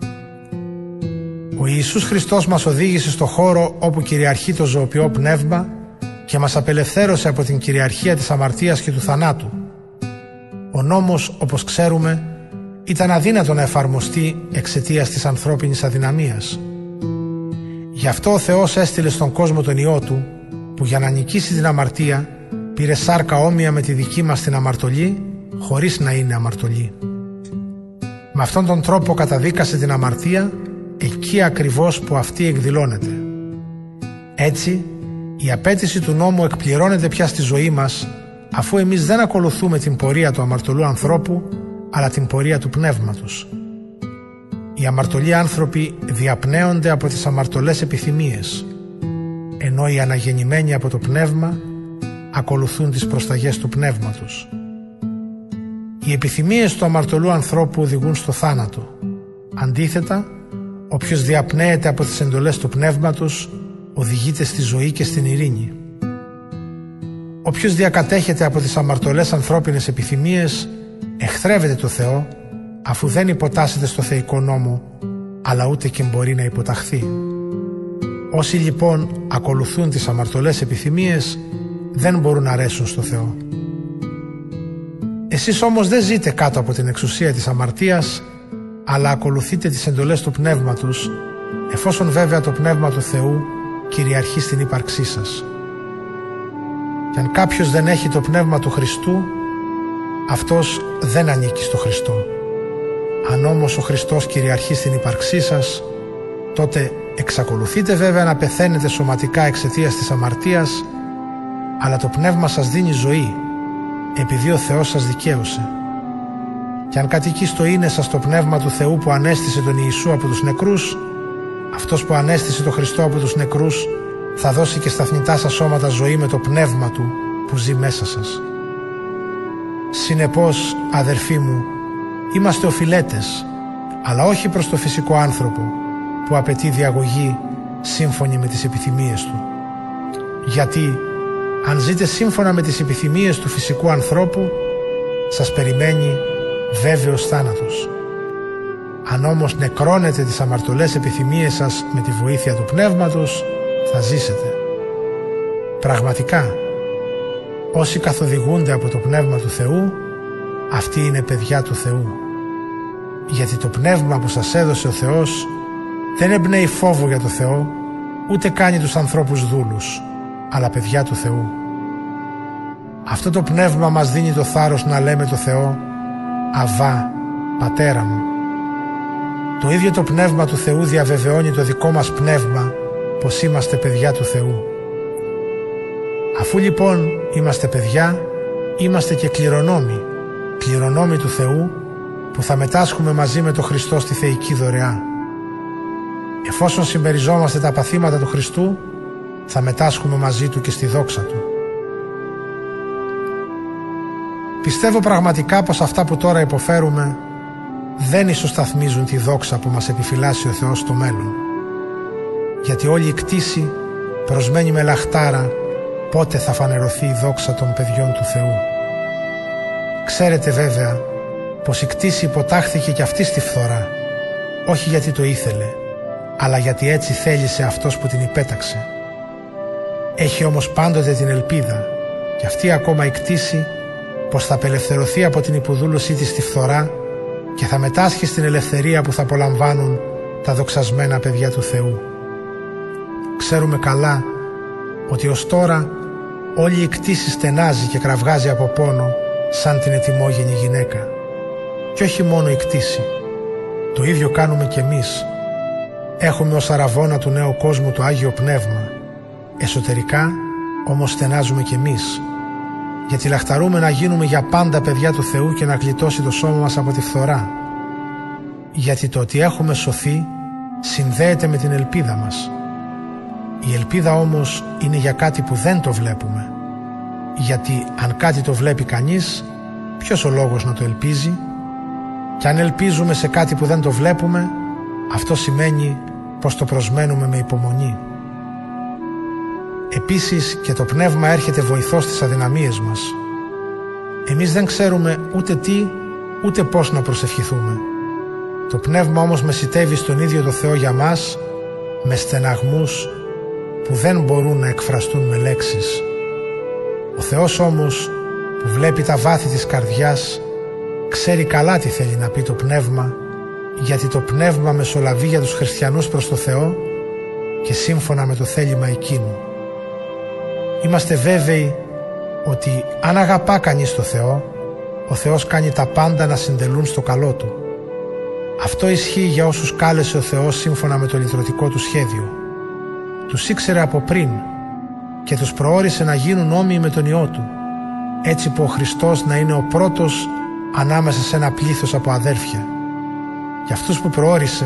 Ο Ιησούς Χριστός μας οδήγησε στο χώρο όπου κυριαρχεί το ζωοποιό πνεύμα και μας απελευθέρωσε από την κυριαρχία της αμαρτίας και του θανάτου. Ο νόμος, όπως ξέρουμε, ήταν αδύνατο να εφαρμοστεί εξαιτίας της ανθρώπινης αδυναμίας. Γι' αυτό ο Θεός έστειλε στον κόσμο τον Υιό Του, που για να νικήσει την αμαρτία πήρε σάρκα όμοια με τη δική μας την αμαρτωλή, χωρίς να είναι αμαρτωλή. Με αυτόν τον τρόπο καταδίκασε την αμαρτία εκεί ακριβώς που αυτή εκδηλώνεται. Έτσι, η απέτηση του νόμου εκπληρώνεται πια στη ζωή μας αφού εμείς δεν ακολουθούμε την πορεία του αμαρτωλού ανθρώπου αλλά την πορεία του πνεύματος. Οι αμαρτωλοί άνθρωποι διαπνέονται από τις αμαρτωλές επιθυμίες ενώ οι αναγεννημένοι από το πνεύμα ακολουθούν τις προσταγές του πνεύματος. Οι επιθυμίες του αμαρτωλού ανθρώπου οδηγούν στο θάνατο. Αντίθετα, όποιος διαπνέεται από τις εντολές του πνεύματος οδηγείται στη ζωή και στην ειρήνη. Όποιος διακατέχεται από τις αμαρτωλές ανθρώπινες επιθυμίες εχθρεύεται το Θεό αφού δεν υποτάσσεται στο θεϊκό νόμο αλλά ούτε και μπορεί να υποταχθεί. Όσοι λοιπόν ακολουθούν τις αμαρτωλές επιθυμίες δεν μπορούν να αρέσουν στο Θεό. Εσείς όμως δεν ζείτε κάτω από την εξουσία της αμαρτίας αλλά ακολουθείτε τις εντολές του Πνεύματος εφόσον βέβαια το Πνεύμα του Θεού κυριαρχεί στην ύπαρξή σας. Και αν κάποιος δεν έχει το Πνεύμα του Χριστού αυτός δεν ανήκει στο Χριστό. Αν όμως ο Χριστός κυριαρχεί στην ύπαρξή σας τότε εξακολουθείτε βέβαια να πεθαίνετε σωματικά εξαιτίας της αμαρτίας αλλά το Πνεύμα σας δίνει ζωή επειδή ο Θεός σας δικαίωσε. Και αν κατοικεί στο είναι σας το Πνεύμα του Θεού που ανέστησε τον Ιησού από τους νεκρούς, αυτός που ανέστησε τον Χριστό από τους νεκρούς θα δώσει και στα θνητά σας σώματα ζωή με το Πνεύμα Του που ζει μέσα σας. Συνεπώς, αδερφοί μου, είμαστε οφειλέτες, αλλά όχι προς το φυσικό άνθρωπο που απαιτεί διαγωγή σύμφωνη με τις επιθυμίες του. Γιατί αν ζείτε σύμφωνα με τις επιθυμίες του φυσικού ανθρώπου, σας περιμένει βέβαιος θάνατος. Αν όμως νεκρώνετε τις αμαρτωλές επιθυμίες σας με τη βοήθεια του Πνεύματος, θα ζήσετε. Πραγματικά, όσοι καθοδηγούνται από το Πνεύμα του Θεού, αυτοί είναι παιδιά του Θεού. Γιατί το Πνεύμα που σας έδωσε ο Θεός δεν εμπνέει φόβο για το Θεό, ούτε κάνει τους ανθρώπους δούλους αλλά παιδιά του Θεού. Αυτό το πνεύμα μας δίνει το θάρρος να λέμε το Θεό «Αβά, Πατέρα μου». Το ίδιο το πνεύμα του Θεού διαβεβαιώνει το δικό μας πνεύμα πως είμαστε παιδιά του Θεού. Αφού λοιπόν είμαστε παιδιά, είμαστε και κληρονόμοι, κληρονόμοι του Θεού που θα μετάσχουμε μαζί με τον Χριστό στη θεϊκή δωρεά. Εφόσον συμπεριζόμαστε τα παθήματα του Χριστού, θα μετάσχουμε μαζί Του και στη δόξα Του. Πιστεύω πραγματικά πως αυτά που τώρα υποφέρουμε δεν ισοσταθμίζουν τη δόξα που μας επιφυλάσσει ο Θεός στο μέλλον. Γιατί όλη η κτήση προσμένει με λαχτάρα πότε θα φανερωθεί η δόξα των παιδιών του Θεού. Ξέρετε βέβαια πως η κτήση υποτάχθηκε και αυτή στη φθορά, όχι γιατί το ήθελε, αλλά γιατί έτσι θέλησε αυτός που την υπέταξε. Έχει όμως πάντοτε την ελπίδα και αυτή ακόμα η κτήση πως θα απελευθερωθεί από την υποδούλωσή της στη φθορά και θα μετάσχει στην ελευθερία που θα απολαμβάνουν τα δοξασμένα παιδιά του Θεού. Ξέρουμε καλά ότι ως τώρα όλη η κτήση στενάζει και κραυγάζει από πόνο σαν την ετοιμόγενη γυναίκα. Και όχι μόνο η κτήση. Το ίδιο κάνουμε κι εμείς. Έχουμε ως αραβόνα του νέου κόσμου το Άγιο Πνεύμα. Εσωτερικά όμως στενάζουμε κι εμείς γιατί λαχταρούμε να γίνουμε για πάντα παιδιά του Θεού και να γλιτώσει το σώμα μας από τη φθορά. Γιατί το ότι έχουμε σωθεί συνδέεται με την ελπίδα μας. Η ελπίδα όμως είναι για κάτι που δεν το βλέπουμε. Γιατί αν κάτι το βλέπει κανείς, ποιος ο λόγος να το ελπίζει; Και αν ελπίζουμε σε κάτι που δεν το βλέπουμε, αυτό σημαίνει πως το προσμένουμε με υπομονή. Επίσης και το πνεύμα έρχεται βοηθός στις αδυναμίες μας. Εμείς δεν ξέρουμε ούτε τι, ούτε πώς να προσευχηθούμε. Το πνεύμα όμως μεσητεύει στον ίδιο το Θεό για μας με στεναγμούς που δεν μπορούν να εκφραστούν με λέξεις. Ο Θεός όμως που βλέπει τα βάθη της καρδιάς ξέρει καλά τι θέλει να πει το πνεύμα γιατί το πνεύμα μεσολαβεί για τους χριστιανούς προς το Θεό και σύμφωνα με το θέλημα εκείνου. Είμαστε βέβαιοι ότι αν αγαπά κανείς το Θεό, ο Θεός κάνει τα πάντα να συντελούν στο καλό Του. Αυτό ισχύει για όσους κάλεσε ο Θεός σύμφωνα με το λυτρωτικό Του σχέδιο. Τους ήξερε από πριν και τους προόρισε να γίνουν όμοιοι με τον Υιό Του, έτσι που ο Χριστός να είναι ο πρώτος ανάμεσα σε ένα πλήθος από αδέρφια. Και αυτούς που προόρισε,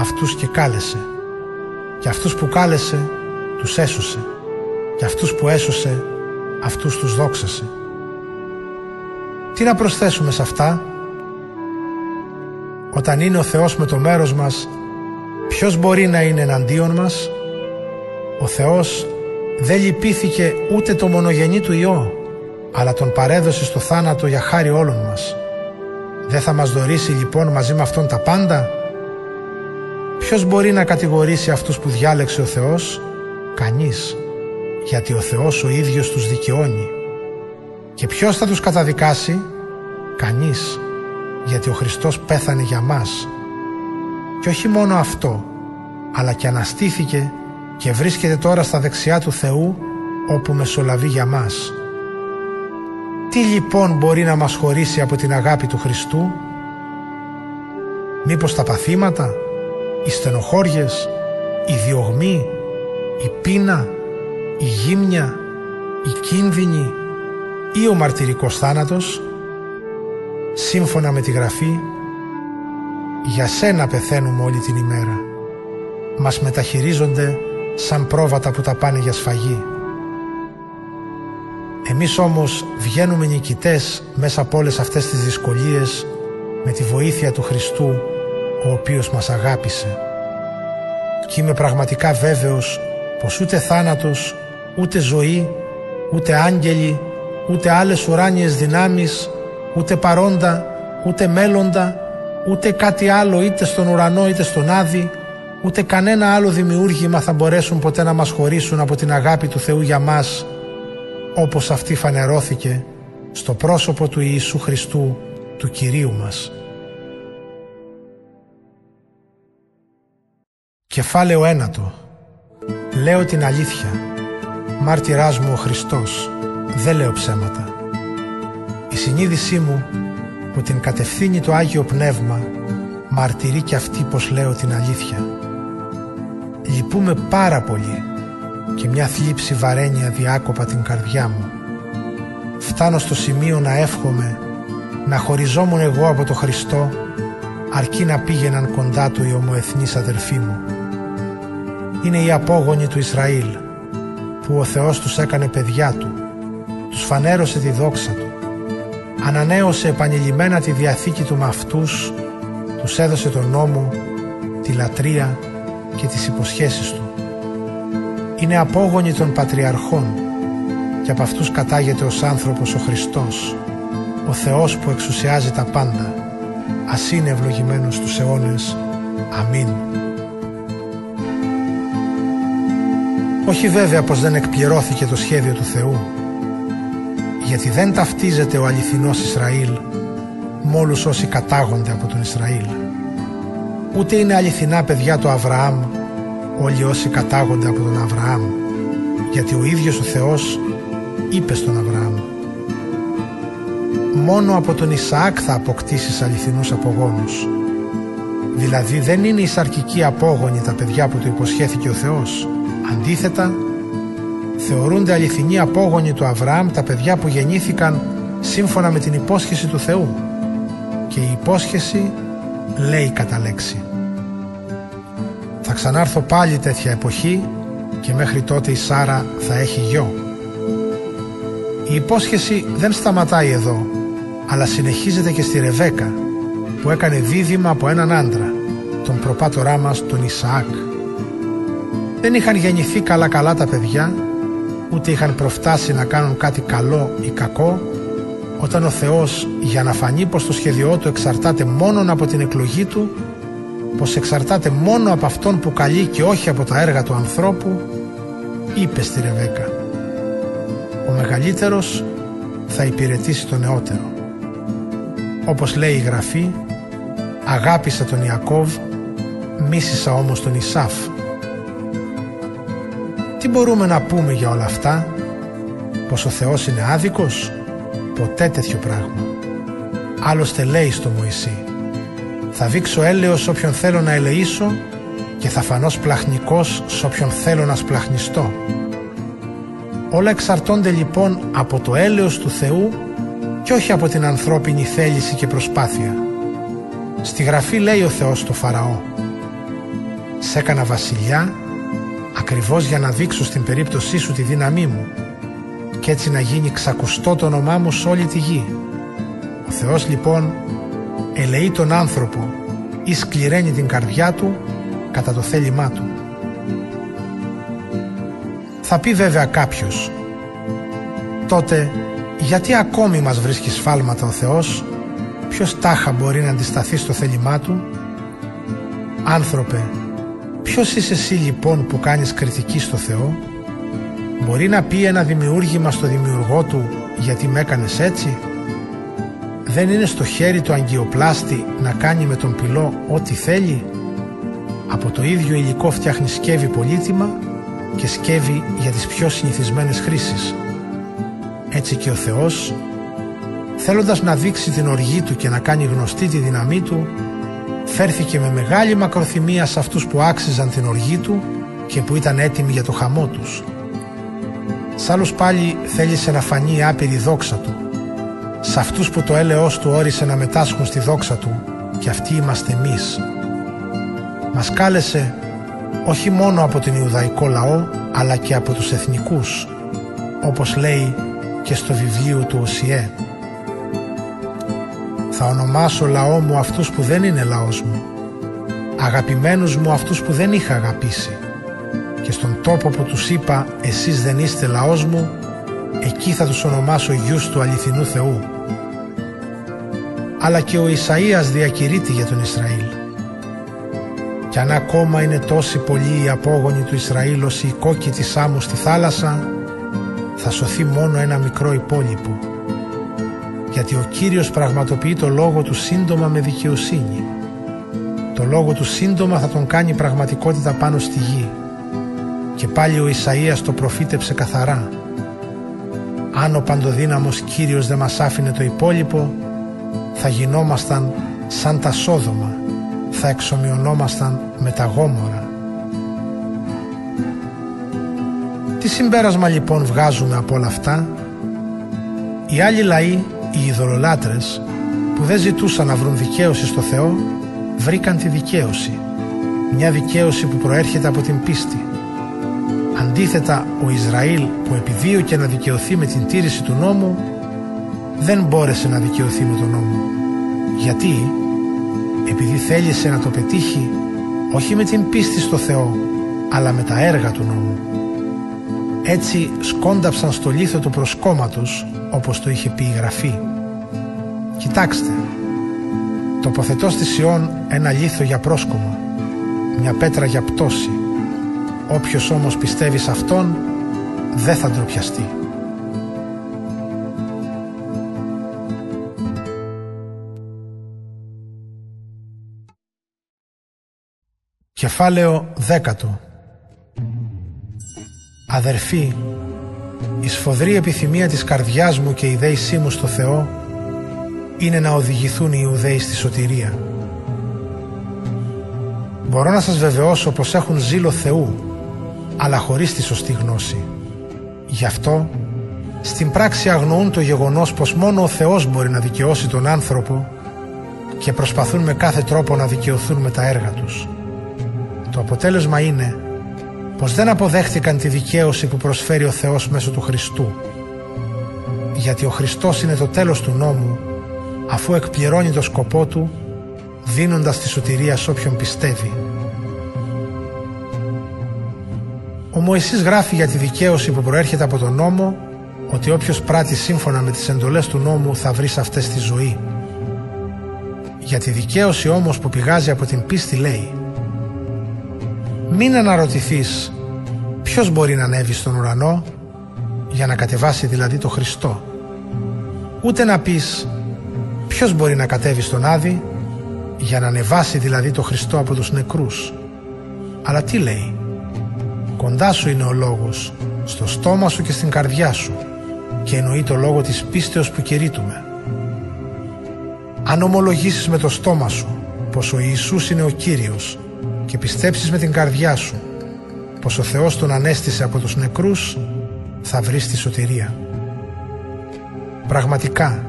αυτούς και κάλεσε. Και αυτούς που κάλεσε, τους έσωσε και αυτούς που έσωσε, αυτούς τους δόξασε. Τι να προσθέσουμε σε αυτά, όταν είναι ο Θεός με το μέρος μας, ποιος μπορεί να είναι εναντίον μας; Ο Θεός δεν λυπήθηκε ούτε το μονογενή του Υιό, αλλά τον παρέδωσε στο θάνατο για χάρη όλων μας. Δεν θα μας δωρήσει λοιπόν μαζί με αυτόν τα πάντα; Ποιος μπορεί να κατηγορήσει αυτούς που διάλεξε ο Θεός, κανείς γιατί ο Θεός ο ίδιος τους δικαιώνει. Και ποιος θα τους καταδικάσει; Κανείς, γιατί ο Χριστός πέθανε για μας. Και όχι μόνο αυτό, αλλά και αναστήθηκε και βρίσκεται τώρα στα δεξιά του Θεού όπου μεσολαβεί για μας. Τι λοιπόν μπορεί να μας χωρίσει από την αγάπη του Χριστού; Μήπως τα παθήματα, οι στενοχώριες, οι διωγμοί, η πείνα, η γύμνια, η κίνδυνη ή ο μαρτυρικός θάνατος σύμφωνα με τη Γραφή για σένα πεθαίνουμε όλη την ημέρα. Μας μεταχειρίζονται σαν πρόβατα που τα πάνε για σφαγή. Εμείς όμως βγαίνουμε νικητές μέσα από όλες αυτές τις δυσκολίες με τη βοήθεια του Χριστού ο οποίος μας αγάπησε. Και είμαι πραγματικά βέβαιος πως ούτε θάνατος ούτε ζωή, ούτε άγγελοι, ούτε άλλες ουράνιες δυνάμεις, ούτε παρόντα, ούτε μέλλοντα, ούτε κάτι άλλο είτε στον ουρανό είτε στον Άδη, ούτε κανένα άλλο δημιούργημα θα μπορέσουν ποτέ να μας χωρίσουν από την αγάπη του Θεού για μας, όπως αυτή φανερώθηκε στο πρόσωπο του Ιησού Χριστού, του Κυρίου μας. Κεφάλαιο ένατο Λέω την αλήθεια μάρτυράς μου ο Χριστός, δεν λέω ψέματα. Η συνείδησή μου που την κατευθύνει το Άγιο Πνεύμα μαρτυρεί και αυτή πως λέω την αλήθεια. Λυπούμε πάρα πολύ και μια θλίψη βαραίνει αδιάκοπα την καρδιά μου. Φτάνω στο σημείο να εύχομαι να χωριζόμουν εγώ από το Χριστό αρκεί να πήγαιναν κοντά του οι ομοεθνείς αδερφοί μου. Είναι οι απόγονοι του Ισραήλ που ο Θεός τους έκανε παιδιά του, τους φανέρωσε τη δόξα του, ανανέωσε επανειλημμένα τη διαθήκη του με αυτούς, τους έδωσε τον νόμο, τη λατρεία και τις υποσχέσεις του. Είναι απόγονοι των πατριαρχών και από αυτούς κατάγεται ως άνθρωπος ο Χριστός, ο Θεός που εξουσιάζει τα πάντα. Ας είναι ευλογημένος στους αιώνες. Αμήν. Όχι βέβαια πως δεν εκπληρώθηκε το σχέδιο του Θεού, γιατί δεν ταυτίζεται ο αληθινός Ισραήλ με όλους όσοι κατάγονται από τον Ισραήλ. Ούτε είναι αληθινά παιδιά του Αβραάμ όλοι όσοι κατάγονται από τον Αβραάμ, γιατί ο ίδιος ο Θεός είπε στον Αβραάμ «Μόνο από τον Ισαάκ θα αποκτήσεις αληθινούς απογόνους». Δηλαδή δεν είναι οι σαρκικοί απόγονοι τα παιδιά που του υποσχέθηκε ο Θεός. Αντίθετα, θεωρούνται αληθινοί απόγονοι του Αβραάμ τα παιδιά που γεννήθηκαν σύμφωνα με την υπόσχεση του Θεού. Και η υπόσχεση λέει κατά λέξη. Θα ξανάρθω πάλι τέτοια εποχή και μέχρι τότε η Σάρα θα έχει γιο. Η υπόσχεση δεν σταματάει εδώ, αλλά συνεχίζεται και στη Ρεβέκα, που έκανε δίδυμα από έναν άντρα, τον προπάτορά μας, τον Ισαάκ. Δεν είχαν γεννηθεί καλά-καλά τα παιδιά, ούτε είχαν προφτάσει να κάνουν κάτι καλό ή κακό, όταν ο Θεός για να φανεί πως το σχέδιό του εξαρτάται μόνον από την εκλογή του, πως εξαρτάται μόνο από αυτόν που καλεί και όχι από τα έργα του ανθρώπου, είπε στη Ρεβέκα ο μεγαλύτερος θα υπηρετήσει τον νεότερο. Όπως λέει η Γραφή, αγάπησα τον Ιακώβ, μίσησα όμως τον Ισάφ. Τι μπορούμε να πούμε για όλα αυτά, πως ο Θεός είναι άδικος, ποτέ τέτοιο πράγμα. Άλλωστε λέει στο Μωυσή, θα δείξω έλεος όποιον θέλω να ελεήσω και θα φανώ πλαχνικός σ' όποιον θέλω να σπλαχνιστώ. Όλα εξαρτώνται λοιπόν από το έλεος του Θεού και όχι από την ανθρώπινη θέληση και προσπάθεια. Στη Γραφή λέει ο Θεός στο Φαραώ «Σ' έκανα βασιλιά ακριβώς για να δείξω στην περίπτωσή σου τη δύναμή μου και έτσι να γίνει ξακουστό το όνομά μου σε όλη τη γη». Ο Θεός λοιπόν ελεεί τον άνθρωπο ή σκληραίνει την καρδιά του κατά το θέλημά του. Θα πει βέβαια κάποιος Τότε γιατί ακόμη μας βρίσκει σφάλματα ο Θεός; Ποιος τάχα μπορεί να αντισταθεί στο θέλημά Του; Άνθρωπε Ποιος είσαι εσύ λοιπόν που κάνεις κριτική στο Θεό; Μπορεί να πει ένα δημιούργημα στο δημιουργό του γιατί με έκανες έτσι; Δεν είναι στο χέρι του αγκιοπλάστη να κάνει με τον πυλό ό,τι θέλει; Από το ίδιο υλικό φτιάχνει σκεύη πολύτιμα και σκεύη για τις πιο συνηθισμένες χρήσεις. Έτσι και ο Θεός, θέλοντας να δείξει την οργή Του και να κάνει γνωστή τη δύναμή Του, φέρθηκε με μεγάλη μακροθυμία σε αυτούς που άξιζαν την οργή Του και που ήταν έτοιμοι για το χαμό τους. Σ' άλλους πάλι θέλησε να φανεί η άπειρη δόξα Του. Σε αυτούς που το έλεος Του όρισε να μετάσχουν στη δόξα Του και αυτοί είμαστε εμείς. Μας κάλεσε όχι μόνο από τον Ιουδαϊκό λαό αλλά και από τους εθνικούς όπως λέει και στο βιβλίο του Οσιέ θα ονομάσω λαό μου αυτούς που δεν είναι λαός μου. Αγαπημένους μου αυτούς που δεν είχα αγαπήσει. Και στον τόπο που τους είπα εσείς δεν είστε λαός μου εκεί θα τους ονομάσω γιους του αληθινού Θεού. Αλλά και ο Ισαΐας διακηρύττει για τον Ισραήλ. Κι αν ακόμα είναι τόσοι πολλοί οι απόγονοι του Ισραήλ ως οι κόκκι της άμμου στη θάλασσα, θα σωθεί μόνο ένα μικρό υπόλοιπο. Γιατί ο Κύριος πραγματοποιεί το λόγο του σύντομα με δικαιοσύνη. Το λόγο του σύντομα θα τον κάνει πραγματικότητα πάνω στη γη. Και πάλι ο Ισαΐας το προφήτεψε καθαρά. Αν ο παντοδύναμος Κύριος δεν μας άφηνε το υπόλοιπο, θα γινόμασταν σαν τα Σόδομα θα εξομοιωνόμασταν με τα γόμορα. Τι συμπέρασμα λοιπόν βγάζουμε από όλα αυτά; Οι άλλοι λαοί, οι ειδωλολάτρες, που δεν ζητούσαν να βρουν δικαίωση στο Θεό βρήκαν τη δικαίωση μια δικαίωση που προέρχεται από την πίστη Αντίθετα ο Ισραήλ που επιδίωκε να δικαιωθεί με την τήρηση του νόμου δεν μπόρεσε να δικαιωθεί με τον νόμο. Γιατί; Επειδή θέλησε να το πετύχει όχι με την πίστη στο Θεό αλλά με τα έργα του νόμου. Έτσι σκόνταψαν στο λίθο του προσκόμματος όπως το είχε πει η Γραφή. Κοιτάξτε, τοποθετώ στη Σιών ένα λίθο για πρόσκομα, μια πέτρα για πτώση, Όποιος όμως πιστεύει σε Αυτόν δεν θα ντροπιαστεί. Κεφάλαιο δέκατο Αδερφοί, η σφοδρή επιθυμία της καρδιάς μου και η δέησή μου στο Θεό είναι να οδηγηθούν οι Ιουδαίοι στη σωτηρία. Μπορώ να σας βεβαιώσω πως έχουν ζήλο Θεού αλλά χωρίς τη σωστή γνώση. Γι' αυτό, στην πράξη αγνοούν το γεγονός πως μόνο ο Θεός μπορεί να δικαιώσει τον άνθρωπο και προσπαθούν με κάθε τρόπο να δικαιωθούν με τα έργα τους. Το αποτέλεσμα είναι πως δεν αποδέχτηκαν τη δικαίωση που προσφέρει ο Θεός μέσω του Χριστού. Γιατί ο Χριστός είναι το τέλος του νόμου αφού εκπληρώνει το σκοπό του δίνοντας τη σωτηρία σε όποιον πιστεύει. Ο Μωυσής γράφει για τη δικαίωση που προέρχεται από τον νόμο ότι όποιος πράττει σύμφωνα με τις εντολές του νόμου θα βρει σε αυτές τη ζωή. Για τη δικαίωση όμως που πηγάζει από την πίστη λέει «Μην αναρωτηθείς ποιος μπορεί να ανέβει στον ουρανό για να κατεβάσει δηλαδή το Χριστό. Ούτε να πεις ποιος μπορεί να κατέβει στον Άδη για να ανεβάσει δηλαδή το Χριστό από τους νεκρούς. Αλλά τι λέει; Κοντά σου είναι ο λόγος, στο στόμα σου και στην καρδιά σου και εννοεί το λόγο της πίστεως που κηρύττουμε. Αν ομολογήσεις με το στόμα σου πως ο Ιησούς είναι ο Κύριος και πιστέψεις με την καρδιά σου πως ο Θεός τον ανέστησε από τους νεκρούς θα βρεις τη σωτηρία. Πραγματικά,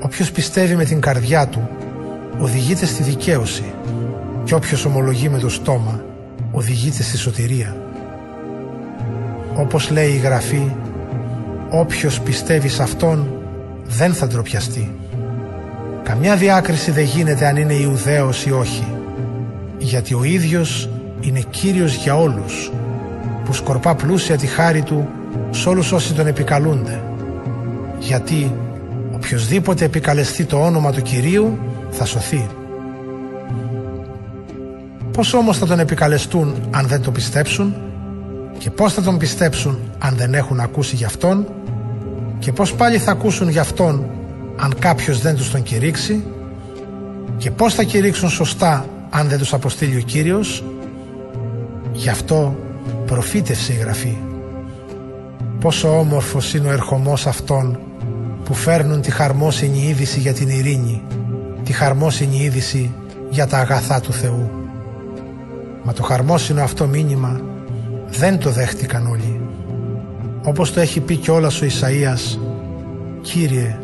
όποιος πιστεύει με την καρδιά του οδηγείται στη δικαίωση και όποιος ομολογεί με το στόμα οδηγείται στη σωτηρία. Όπως λέει η Γραφή, όποιος πιστεύει σε Αυτόν δεν θα ντροπιαστεί. Καμιά διάκριση δεν γίνεται αν είναι Ιουδαίος ή όχι, γιατί ο ίδιος είναι Κύριος για όλους, που σκορπά πλούσια τη χάρη Του σε όλους όσοι Τον επικαλούνται. Γιατί οποιοδήποτε επικαλεστεί το όνομα του Κυρίου θα σωθεί. Πώς όμως θα Τον επικαλεστούν αν δεν το πιστέψουν; Και πώς θα τον πιστέψουν αν δεν έχουν ακούσει γι' αυτόν; Και πώς πάλι θα ακούσουν γι' αυτόν αν κάποιος δεν τους τον κηρύξει; Και πώς θα κηρύξουν σωστά αν δεν τους αποστείλει ο Κύριος γι' αυτό προφήτευσε η Γραφή πόσο όμορφος είναι ο ερχομός αυτών που φέρνουν τη χαρμόσυνη είδηση για την ειρήνη τη χαρμόσυνη είδηση για τα αγαθά του Θεού μα το χαρμόσυνο αυτό μήνυμα δεν το δέχτηκαν όλοι. Όπως το έχει πει κιόλας ο Ισαΐας «Κύριε,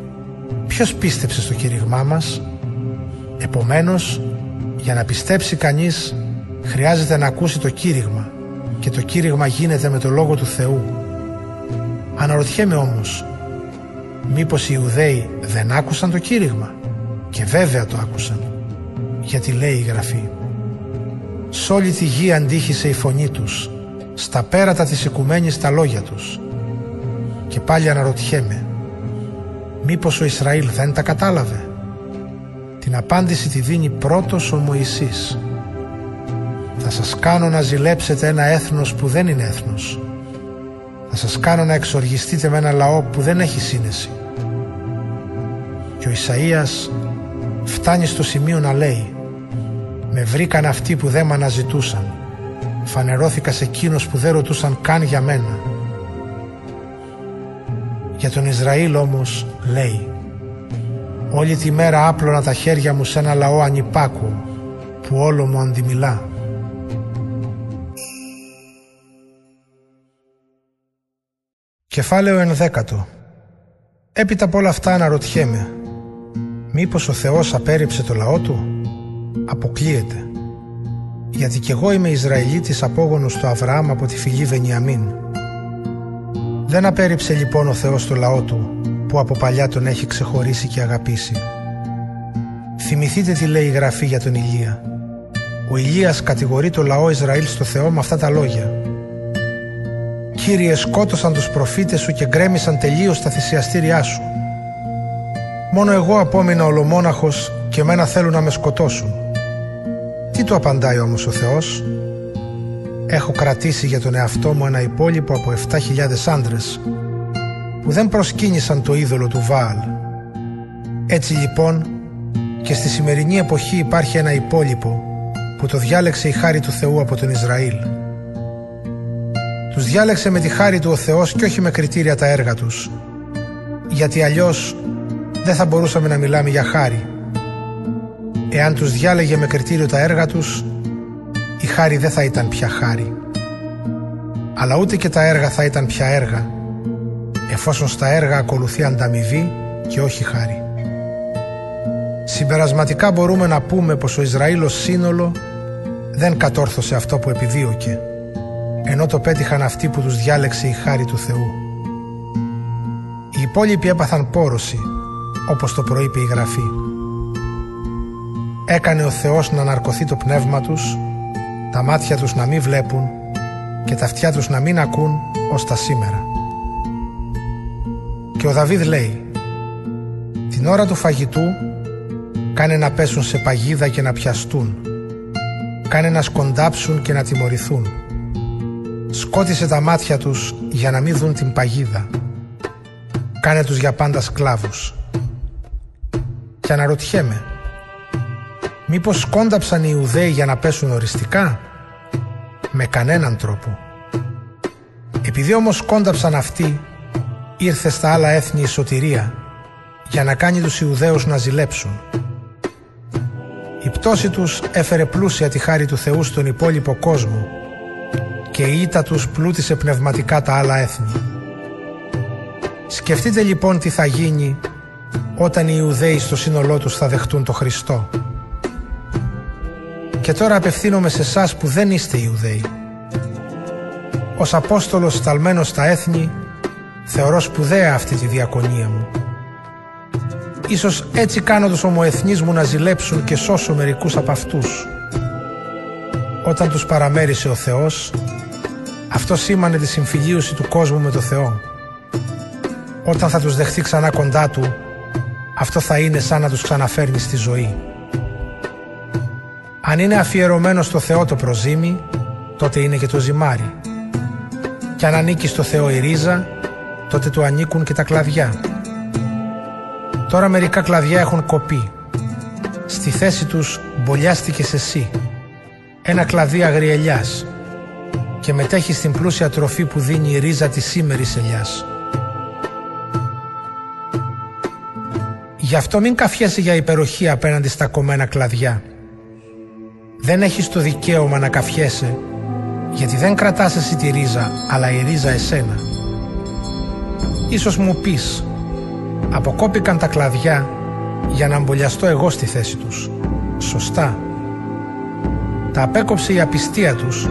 ποιος πίστεψε στο κήρυγμά μας» Επομένως, για να πιστέψει κανείς χρειάζεται να ακούσει το κήρυγμα και το κήρυγμα γίνεται με το Λόγο του Θεού. Αναρωτιέμαι όμως, μήπως οι Ιουδαίοι δεν άκουσαν το κήρυγμα; Και βέβαια το άκουσαν γιατί λέει η Γραφή «Σ' όλη τη γη αντίχησε η φωνή τους στα πέρατα της οικουμένης τα λόγια τους. Και πάλι αναρωτιέμαι, μήπως ο Ισραήλ δεν τα κατάλαβε; Την απάντηση τη δίνει πρώτος ο Μωυσής. Θα σας κάνω να ζηλέψετε ένα έθνος που δεν είναι έθνος. Θα σας κάνω να εξοργιστείτε με ένα λαό που δεν έχει σύνεση. Και ο Ισαΐας φτάνει στο σημείο να λέει «Με βρήκαν αυτοί που δεν με αναζητούσαν φανερώθηκα σε εκείνους που δεν ρωτούσαν καν για μένα. Για τον Ισραήλ όμως λέει Όλη τη μέρα άπλωνα τα χέρια μου σε ένα λαό ανυπάκου που όλο μου αντιμιλά. Κεφάλαιο ενδέκατο Έπειτα από όλα αυτά αναρωτιέμαι Μήπως ο Θεός απέρριψε το λαό του; Αποκλείεται. Γιατί κι εγώ είμαι Ισραηλίτης απόγονος του Αβραάμ από τη φυλή Βενιαμίν. Δεν απέρριψε λοιπόν ο Θεός το λαό του; Που από παλιά τον έχει ξεχωρίσει και αγαπήσει. Θυμηθείτε τι λέει η Γραφή για τον Ηλία. Ο Ηλίας κατηγορεί το λαό Ισραήλ στο Θεό με αυτά τα λόγια. Κύριε σκότωσαν τους προφήτες σου και γκρέμισαν τελείως τα θυσιαστήριά σου. Μόνο εγώ απόμεινα ολομόναχος και μένα θέλουν να με σκοτώσουν. Τι του απαντάει όμως ο Θεός; Έχω κρατήσει για τον εαυτό μου ένα υπόλοιπο από 7.000 άντρες που δεν προσκύνησαν το είδωλο του Βάαλ. Έτσι λοιπόν και στη σημερινή εποχή υπάρχει ένα υπόλοιπο που το διάλεξε η χάρη του Θεού από τον Ισραήλ. Τους διάλεξε με τη χάρη του ο Θεός και όχι με κριτήρια τα έργα τους, γιατί αλλιώς δεν θα μπορούσαμε να μιλάμε για χάρη. Εάν τους διάλεγε με κριτήριο τα έργα τους, η χάρη δεν θα ήταν πια χάρη. Αλλά ούτε και τα έργα θα ήταν πια έργα, εφόσον στα έργα ακολουθεί ανταμοιβή και όχι χάρη. Συμπερασματικά μπορούμε να πούμε πως ο Ισραήλ ως σύνολο δεν κατόρθωσε αυτό που επιδίωκε, ενώ το πέτυχαν αυτοί που τους διάλεξε η χάρη του Θεού. Οι υπόλοιποι έπαθαν πόρωση, όπως το προείπε η Γραφή. Έκανε ο Θεός να αναρκωθεί το πνεύμα τους, τα μάτια τους να μην βλέπουν και τα αυτιά τους να μην ακούν ως τα σήμερα. Και ο Δαβίδ λέει «Την ώρα του φαγητού κάνε να πέσουν σε παγίδα και να πιαστούν, κάνε να σκοντάψουν και να τιμωρηθούν. Σκότισε τα μάτια τους για να μην δουν την παγίδα. Κάνε τους για πάντα σκλάβους. Και αναρωτιέμαι, μήπως σκόνταψαν οι Ιουδαίοι για να πέσουν οριστικά; Με κανέναν τρόπο. Επειδή όμως σκόνταψαν αυτοί, ήρθε στα άλλα έθνη η σωτηρία για να κάνει τους Ιουδαίους να ζηλέψουν. Η πτώση τους έφερε πλούσια τη χάρη του Θεού στον υπόλοιπο κόσμο και η ήττα τους πλούτησε πνευματικά τα άλλα έθνη. Σκεφτείτε λοιπόν τι θα γίνει όταν οι Ιουδαίοι στο σύνολό τους θα δεχτούν το Χριστό. Και τώρα απευθύνομαι σε εσάς που δεν είστε Ιουδαίοι. Ως Απόστολος σταλμένος στα έθνη θεωρώ σπουδαία αυτή τη διακονία μου. Ίσως έτσι κάνω τους ομοεθνείς μου να ζηλέψουν και σώσω μερικούς από αυτούς. Όταν τους παραμέρισε ο Θεός, αυτό σήμανε τη συμφιλίωση του κόσμου με το Θεό. Όταν θα τους δεχτεί ξανά κοντά Του, αυτό θα είναι σαν να τους ξαναφέρνει στη ζωή. Αν είναι αφιερωμένο στο Θεό το προζύμι, τότε είναι και το ζυμάρι. Και αν ανήκει στο Θεό η ρίζα, τότε του ανήκουν και τα κλαδιά. Τώρα μερικά κλαδιά έχουν κοπεί. Στη θέση τους μπολιάστηκες εσύ. Ένα κλαδί αγριελιάς και μετέχει στην πλούσια τροφή που δίνει η ρίζα της σήμερης ελιάς. Γι' αυτό μην καφιέσαι για υπεροχή απέναντι στα κομμένα κλαδιά. Δεν έχεις το δικαίωμα να καφιέσαι, γιατί δεν κρατάς εσύ τη ρίζα, αλλά η ρίζα εσένα. Ίσως μου πεις, αποκόπηκαν τα κλαδιά για να αμπολιαστώ εγώ στη θέση τους. Σωστά. Τα απέκοψε η απιστία τους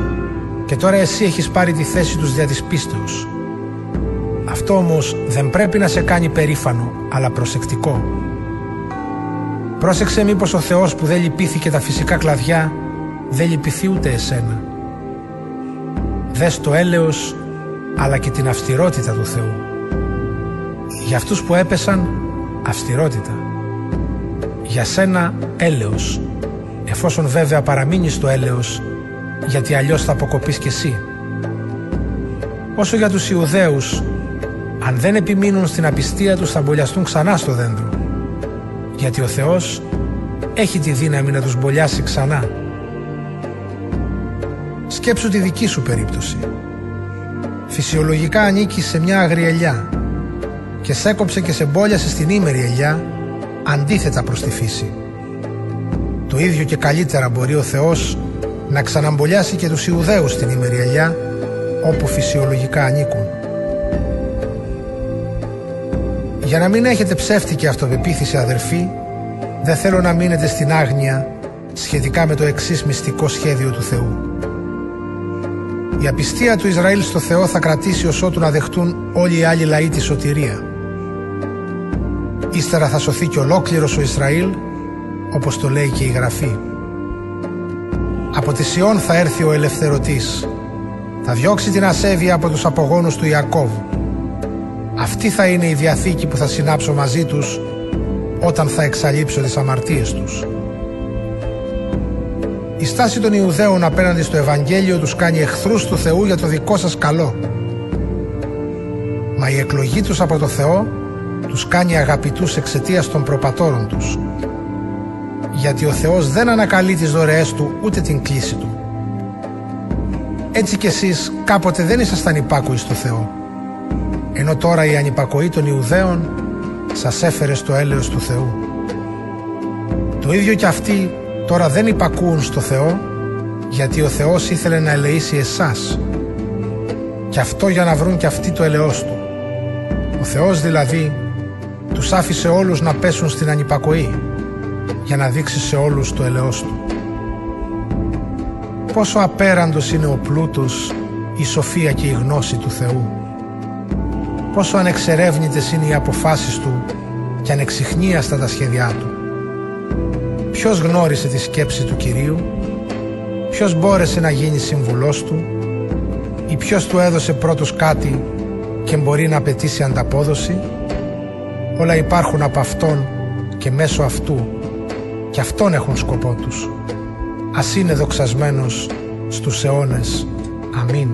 και τώρα εσύ έχεις πάρει τη θέση τους δια της πίστεως. Αυτό όμως δεν πρέπει να σε κάνει περήφανο, αλλά προσεκτικό. Πρόσεξε μήπως ο Θεός που δεν λυπήθηκε τα φυσικά κλαδιά, δεν λυπηθεί ούτε εσένα. Δες το έλεος, αλλά και την αυστηρότητα του Θεού. Για αυτούς που έπεσαν, αυστηρότητα. Για σένα, έλεος, εφόσον βέβαια παραμείνεις στο έλεος, γιατί αλλιώς θα αποκοπείς κι εσύ. Όσο για τους Ιουδαίους, αν δεν επιμείνουν στην απιστία τους θα μπολιαστούν ξανά στο δέντρο. Γιατί ο Θεός έχει τη δύναμη να τους μπολιάσει ξανά. Σκέψου τη δική σου περίπτωση. Φυσιολογικά ανήκει σε μια αγριελιά και σέκοψε και σε μπόλιασε στην ήμερη ελιά αντίθετα προς τη φύση. Το ίδιο και καλύτερα μπορεί ο Θεός να ξαναμπολιάσει και τους Ιουδαίους στην ήμερη ελιά όπου φυσιολογικά ανήκουν. Για να μην έχετε ψεύτικη αυτοπεποίθηση αδερφοί, δεν θέλω να μείνετε στην άγνοια σχετικά με το εξής μυστικό σχέδιο του Θεού. Η απιστία του Ισραήλ στο Θεό θα κρατήσει ως ότου να δεχτούν όλοι οι άλλοι λαοί τη σωτηρία. Ύστερα θα σωθεί και ολόκληρος ο Ισραήλ, όπως το λέει και η Γραφή. Από τη Σιών θα έρθει ο ελευθερωτής. Θα διώξει την ασέβεια από τους απογόνους του Ιακώβ. Αυτή θα είναι η διαθήκη που θα συνάψω μαζί τους όταν θα εξαλείψω τις αμαρτίες τους. Η στάση των Ιουδαίων απέναντι στο Ευαγγέλιο τους κάνει εχθρούς του Θεού για το δικό σας καλό. Μα η εκλογή τους από το Θεό τους κάνει αγαπητούς εξαιτίας των προπατόρων τους. Γιατί ο Θεός δεν ανακαλεί τις δωρεές Του ούτε την κλίση Του. Έτσι κι εσείς κάποτε δεν ήσασταν υπάκουοι στο Θεό. Ενώ τώρα η ανυπακοή των Ιουδαίων σας έφερε στο έλεος του Θεού. Το ίδιο κι αυτοί τώρα δεν υπακούουν στο Θεό γιατί ο Θεός ήθελε να ελεήσει εσάς και αυτό για να βρουν κι αυτοί το ελεός Του. Ο Θεός δηλαδή τους άφησε όλους να πέσουν στην ανυπακοή για να δείξει σε όλους το ελεός Του. Πόσο απέραντος είναι ο πλούτος, η σοφία και η γνώση του Θεού. Πόσο ανεξερεύνητες είναι οι αποφάσεις Του και ανεξιχνίαστα τα σχέδιά Του. Ποιος γνώρισε τη σκέψη του Κυρίου, ποιος μπόρεσε να γίνει συμβουλός Του ή ποιος Του έδωσε πρώτος κάτι και μπορεί να απαιτήσει ανταπόδοση. Όλα υπάρχουν από Αυτόν και μέσω Αυτού και Αυτόν έχουν σκοπό τους. Ας είναι δοξασμένος στους αιώνες. Αμήν.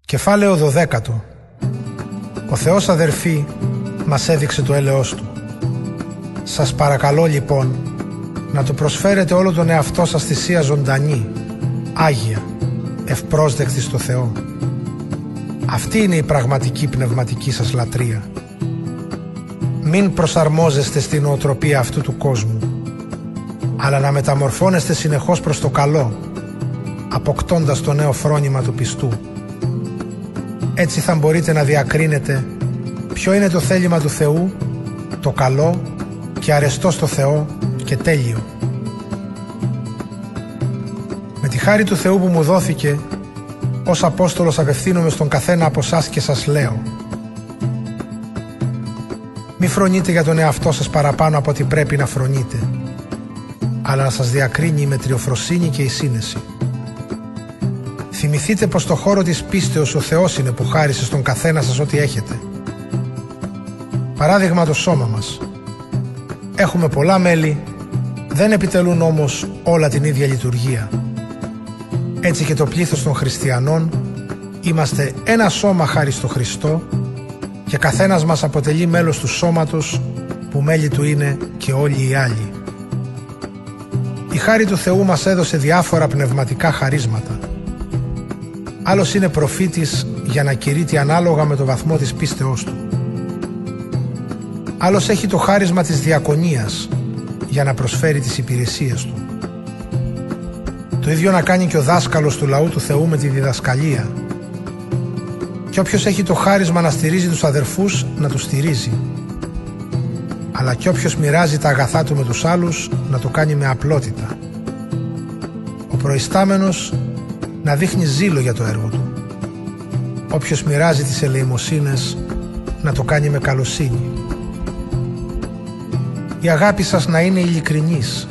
Κεφάλαιο 12 Ο Θεός αδερφή μας έδειξε το έλεος Του. Σας παρακαλώ λοιπόν να του προσφέρετε όλο τον εαυτό σας θυσία ζωντανή, άγια, ευπρόσδεκτη στο Θεό. Αυτή είναι η πραγματική πνευματική σας λατρεία. Μην προσαρμόζεστε στην οτροπία αυτού του κόσμου, αλλά να μεταμορφώνεστε συνεχώς προς το καλό, αποκτώντας το νέο φρόνημα του πιστού. Έτσι θα μπορείτε να διακρίνετε ποιο είναι το θέλημα του Θεού, το καλό και αρεστό στο Θεό και τέλειο. Χάρη του Θεού που μου δόθηκε, ως Απόστολος απευθύνομαι στον καθένα από εσά και σας λέω Μη φρονείτε για τον εαυτό σας παραπάνω από ό,τι πρέπει να φρονείτε αλλά να σας διακρίνει η μετριοφροσύνη και η σύνεση. Θυμηθείτε πως το χώρο της πίστεως ο Θεός είναι που χάρισε στον καθένα σας ό,τι έχετε. Παράδειγμα το σώμα μας. Έχουμε πολλά μέλη, δεν επιτελούν όμως όλα την ίδια λειτουργία. Έτσι και το πλήθος των χριστιανών είμαστε ένα σώμα χάρη στο Χριστό και καθένας μας αποτελεί μέλος του σώματος που μέλη του είναι και όλοι οι άλλοι. Η χάρη του Θεού μας έδωσε διάφορα πνευματικά χαρίσματα. Άλλος είναι προφήτης για να κηρύττει ανάλογα με το βαθμό της πίστεώς του. Άλλος έχει το χάρισμα της διακονίας για να προσφέρει τις υπηρεσίες του. Το ίδιο να κάνει και ο δάσκαλος του λαού του Θεού με τη διδασκαλία. Και όποιος έχει το χάρισμα να στηρίζει τους αδερφούς, να τους στηρίζει. Αλλά και όποιος μοιράζει τα αγαθά του με τους άλλους, να το κάνει με απλότητα. Ο προϊστάμενος να δείχνει ζήλο για το έργο του. Όποιος μοιράζει τις ελεημοσύνες, να το κάνει με καλοσύνη. Η αγάπη σας να είναι ειλικρινής,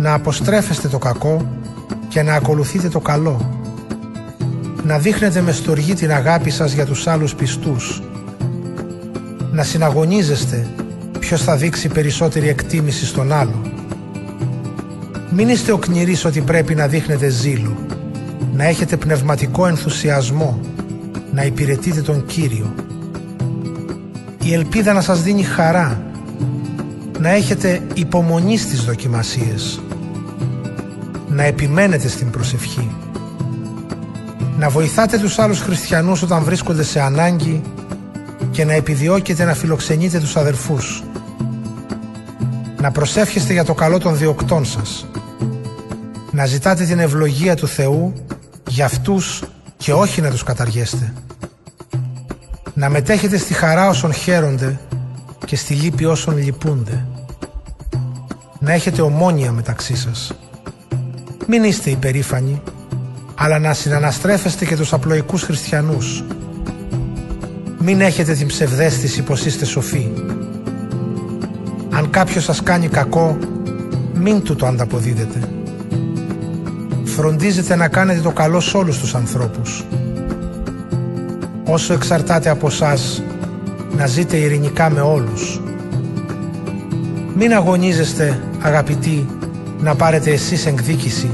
να αποστρέφεστε το κακό και να ακολουθείτε το καλό. Να δείχνετε με στοργή την αγάπη σας για τους άλλους πιστούς. Να συναγωνίζεστε ποιος θα δείξει περισσότερη εκτίμηση στον άλλο. Μην είστε οκνηρείς ότι πρέπει να δείχνετε ζήλο. Να έχετε πνευματικό ενθουσιασμό. Να υπηρετείτε τον Κύριο. Η ελπίδα να σας δίνει χαρά. Να έχετε υπομονή στις δοκιμασίες να επιμένετε στην προσευχή. Να βοηθάτε τους άλλους χριστιανούς όταν βρίσκονται σε ανάγκη και να επιδιώκετε να φιλοξενείτε τους αδερφούς. Να προσεύχεστε για το καλό των διοκτών σας. Να ζητάτε την ευλογία του Θεού για αυτούς και όχι να τους καταργέστε. Να μετέχετε στη χαρά όσων χαίρονται και στη λύπη όσων λυπούνται. Να έχετε ομόνια μεταξύ σας. Μην είστε υπερήφανοι, αλλά να συναναστρέφεστε και τους απλοϊκούς χριστιανούς. Μην έχετε την ψευδέστηση πως είστε σοφοί. Αν κάποιος σας κάνει κακό, μην του το ανταποδίδετε. Φροντίζετε να κάνετε το καλό σε όλους τους ανθρώπους. Όσο εξαρτάται από σας, να ζείτε ειρηνικά με όλους. Μην αγωνίζεστε, αγαπητοί, να πάρετε εσείς εκδίκηση,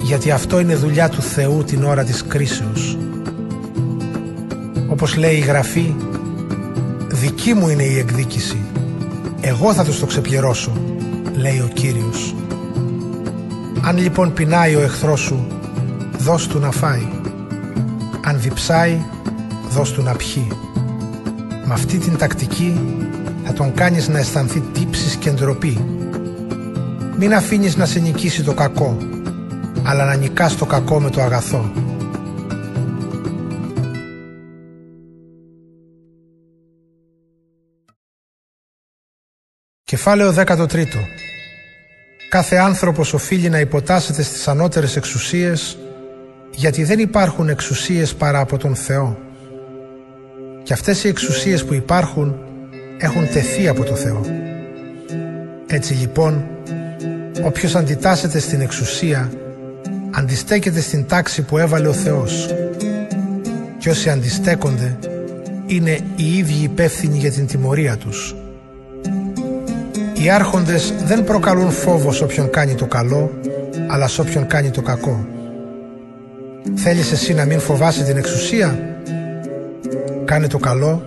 γιατί αυτό είναι δουλειά του Θεού την ώρα της κρίσεως. Όπως λέει η Γραφή, δική μου είναι η εκδίκηση. Εγώ θα τους το ξεπληρώσω, λέει ο Κύριος. Αν λοιπόν πεινάει ο εχθρός σου, δώσ' του να φάει. Αν διψάει, δώσ' του να πιει. Με αυτή την τακτική θα τον κάνεις να αισθανθεί τύψεις και ντροπή. Μην αφήνεις να σε νικήσει το κακό, αλλά να νικάς το κακό με το αγαθό. Κεφάλαιο 13 Κάθε άνθρωπος οφείλει να υποτάσσεται στις ανώτερες εξουσίες γιατί δεν υπάρχουν εξουσίες παρά από τον Θεό. Και αυτές οι εξουσίες που υπάρχουν έχουν τεθεί από το Θεό. Έτσι λοιπόν, όποιος αντιτάσσεται στην εξουσία αντιστέκεται στην τάξη που έβαλε ο Θεός και όσοι αντιστέκονται είναι οι ίδιοι υπεύθυνοι για την τιμωρία τους. Οι άρχοντες δεν προκαλούν φόβο σε όποιον κάνει το καλό, αλλά σε όποιον κάνει το κακό. Θέλεις εσύ να μην φοβάσαι την εξουσία; Κάνε το καλό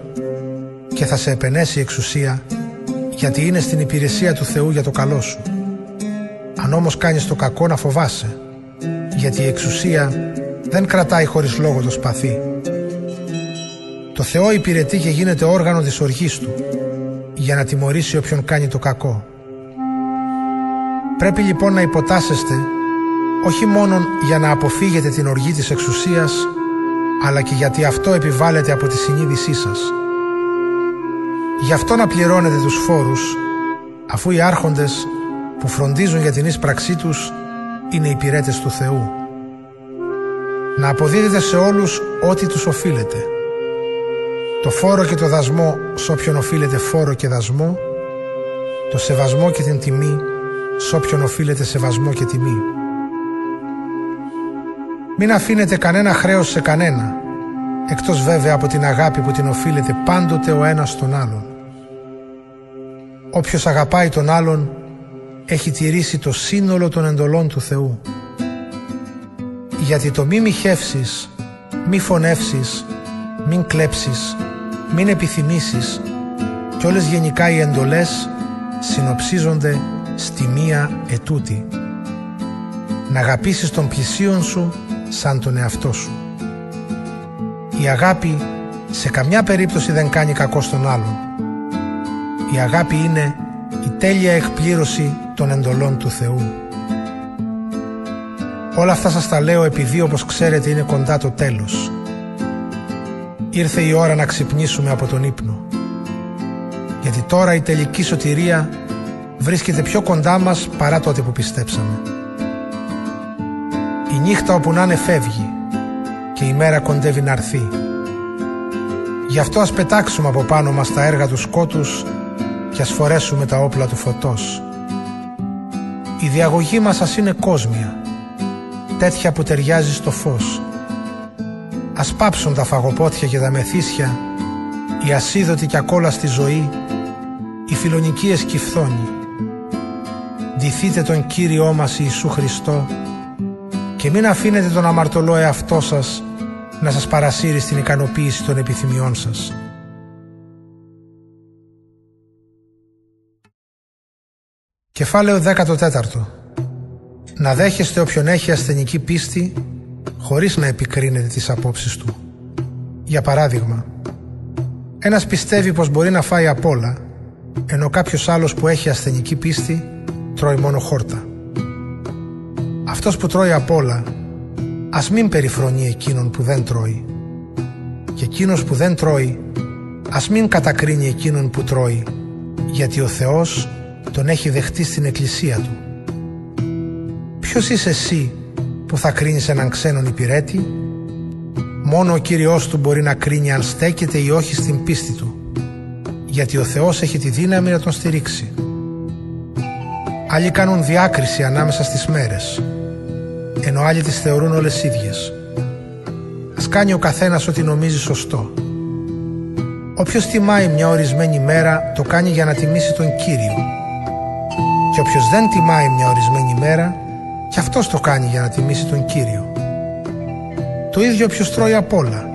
και θα σε επενέσει η εξουσία γιατί είναι στην υπηρεσία του Θεού για το καλό σου. Αν όμως κάνεις το κακό να φοβάσαι γιατί η εξουσία δεν κρατάει χωρίς λόγο το σπαθί. Το Θεό υπηρετεί και γίνεται όργανο της οργής Του για να τιμωρήσει όποιον κάνει το κακό. Πρέπει λοιπόν να υποτάσσεστε όχι μόνο για να αποφύγετε την οργή της εξουσίας αλλά και γιατί αυτό επιβάλλεται από τη συνείδησή σας. Γι' αυτό να πληρώνετε τους φόρους αφού οι άρχοντες που φροντίζουν για την ίσπραξή τους είναι υπηρέτες του Θεού. Να αποδίδετε σε όλους ό,τι τους οφείλετε το φόρο και το δασμό σε όποιον οφείλεται φόρο και δασμό, το σεβασμό και την τιμή σε όποιον οφείλεται σεβασμό και τιμή. Μην αφήνετε κανένα χρέος σε κανένα, εκτός βέβαια από την αγάπη που την οφείλεται πάντοτε ο ένας στον άλλον. Όποιος αγαπάει τον άλλον έχει τηρήσει το σύνολο των εντολών του Θεού. Γιατί το μη μοιχεύσεις, μη φωνεύσεις, μην κλέψεις, μην επιθυμήσεις και όλες γενικά οι εντολές συνοψίζονται στη μία ετούτη. Να αγαπήσεις τον πλησίον σου σαν τον εαυτό σου. Η αγάπη σε καμιά περίπτωση δεν κάνει κακό στον άλλον. Η αγάπη είναι η τέλεια εκπλήρωση των εντολών του Θεού. Όλα αυτά σας τα λέω επειδή όπως ξέρετε είναι κοντά το τέλος. Ήρθε η ώρα να ξυπνήσουμε από τον ύπνο. Γιατί τώρα η τελική σωτηρία βρίσκεται πιο κοντά μας παρά τότε που πιστέψαμε. Η νύχτα όπου να είναι φεύγει και η μέρα κοντεύει να έρθει. Γι' αυτό ας πετάξουμε από πάνω μας τα έργα του σκότους και ας φορέσουμε τα όπλα του φωτός. Η διαγωγή μας ας είναι κόσμια, τέτοια που ταιριάζει στο φως Ας πάψουν τα φαγοπότια και τα μεθύσια, η ασίδωτη και ακόλαστη ζωή, η φιλονική εσκυφθόνη. Ντυθείτε τον Κύριό μας Ιησού Χριστό και μην αφήνετε τον αμαρτωλό εαυτό σας να σας παρασύρει στην ικανοποίηση των επιθυμιών σας. Κεφάλαιο 14 Να δέχεστε όποιον έχει ασθενική πίστη χωρίς να επικρίνεται τις απόψεις του. Για παράδειγμα, ένας πιστεύει πως μπορεί να φάει απ' όλα, ενώ κάποιος άλλος που έχει ασθενική πίστη τρώει μόνο χόρτα. Αυτός που τρώει απ' όλα, ας μην περιφρονεί εκείνον που δεν τρώει. Και εκείνος που δεν τρώει, Ας μην κατακρίνει εκείνον που τρώει, γιατί ο Θεός τον έχει δεχτεί στην εκκλησία του. Ποιος είσαι εσύ που θα κρίνεις έναν ξένον υπηρέτη; Μόνο ο Κύριος του μπορεί να κρίνει αν στέκεται ή όχι στην πίστη του, γιατί ο Θεός έχει τη δύναμη να τον στηρίξει. Άλλοι κάνουν διάκριση ανάμεσα στις μέρες, ενώ άλλοι τις θεωρούν όλες ίδιες. Ας κάνει ο καθένας ό,τι νομίζει σωστό. Όποιος τιμάει μια ορισμένη μέρα, το κάνει για να τιμήσει τον Κύριο. Και όποιος δεν τιμάει μια ορισμένη μέρα, και αυτός το κάνει για να τιμήσει τον Κύριο. Το ίδιο όποιος τρώει απ' όλα.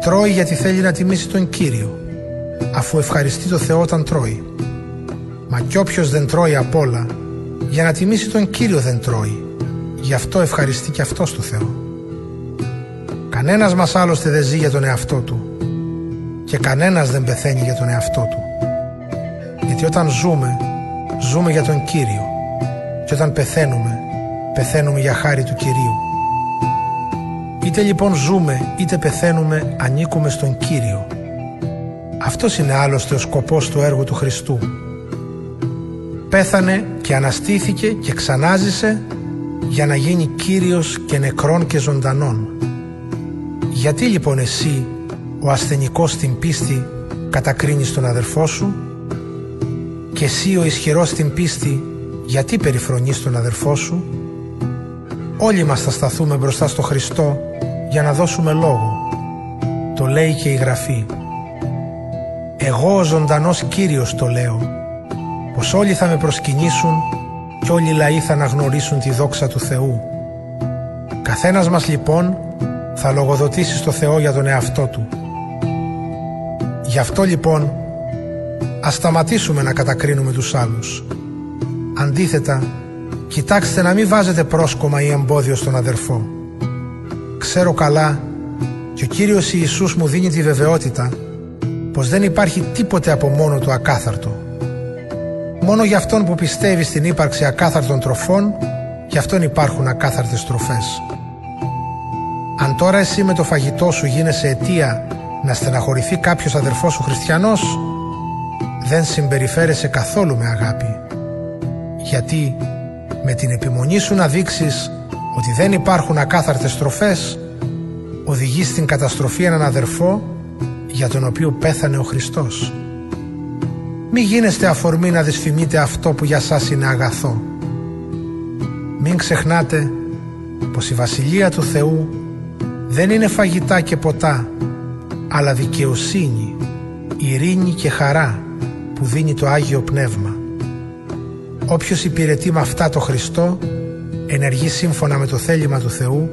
Τρώει γιατί θέλει να τιμήσει τον Κύριο, αφού ευχαριστεί το Θεό όταν τρώει. Μα κι όποιος δεν τρώει απ' όλα, για να τιμήσει τον Κύριο δεν τρώει. Γι' αυτό ευχαριστεί και αυτός το Θεό. Κανένας μας άλλωστε δεν ζει για τον εαυτό του και κανένας δεν πεθαίνει για τον εαυτό του. Γιατί όταν ζούμε, ζούμε για τον Κύριο και όταν πεθαίνουμε, πεθαίνουμε για χάρη του Κυρίου. Είτε λοιπόν ζούμε είτε πεθαίνουμε ανήκουμε στον Κύριο. Αυτός είναι άλλωστε ο σκοπός του έργου του Χριστού. Πέθανε και αναστήθηκε και ξανάζησε για να γίνει Κύριος και νεκρών και ζωντανών. Γιατί λοιπόν εσύ, ο ασθενικός στην πίστη, κατακρίνεις τον αδερφό σου; Και εσύ ο ισχυρός στην πίστη, γιατί περιφρονείς τον αδερφό σου; Όλοι μας θα σταθούμε μπροστά στο Χριστό για να δώσουμε λόγο. Το λέει και η Γραφή. Εγώ ο ζωντανός Κύριος το λέω, πως όλοι θα με προσκυνήσουν και όλοι οι λαοί θα αναγνωρίσουν τη δόξα του Θεού. Καθένας μας λοιπόν θα λογοδοτήσει στο Θεό για τον εαυτό του. Γι' αυτό λοιπόν ας σταματήσουμε να κατακρίνουμε τους άλλους. Αντίθετα, κοιτάξτε να μην βάζετε πρόσκομα ή εμπόδιο στον αδερφό. Ξέρω καλά και ο Κύριος Ιησούς μου δίνει τη βεβαιότητα πως δεν υπάρχει τίποτε από μόνο του ακάθαρτο. Μόνο για αυτόν που πιστεύει στην ύπαρξη ακάθαρτων τροφών, γι' αυτόν υπάρχουν ακάθαρτες τροφές. Αν τώρα εσύ με το φαγητό σου γίνεσαι αιτία να στεναχωρηθεί κάποιος αδερφός σου χριστιανός, δεν συμπεριφέρεσαι καθόλου με αγάπη. Γιατί με την επιμονή σου να δείξεις ότι δεν υπάρχουν ακάθαρτες τροφές, οδηγείς στην καταστροφή έναν αδερφό για τον οποίο πέθανε ο Χριστός. Μην γίνεστε αφορμή να δυσφημείτε αυτό που για σας είναι αγαθό. Μην ξεχνάτε πως η Βασιλεία του Θεού δεν είναι φαγητά και ποτά, αλλά δικαιοσύνη, ειρήνη και χαρά που δίνει το Άγιο Πνεύμα. Όποιος υπηρετεί με αυτά το Χριστό, ενεργεί σύμφωνα με το θέλημα του Θεού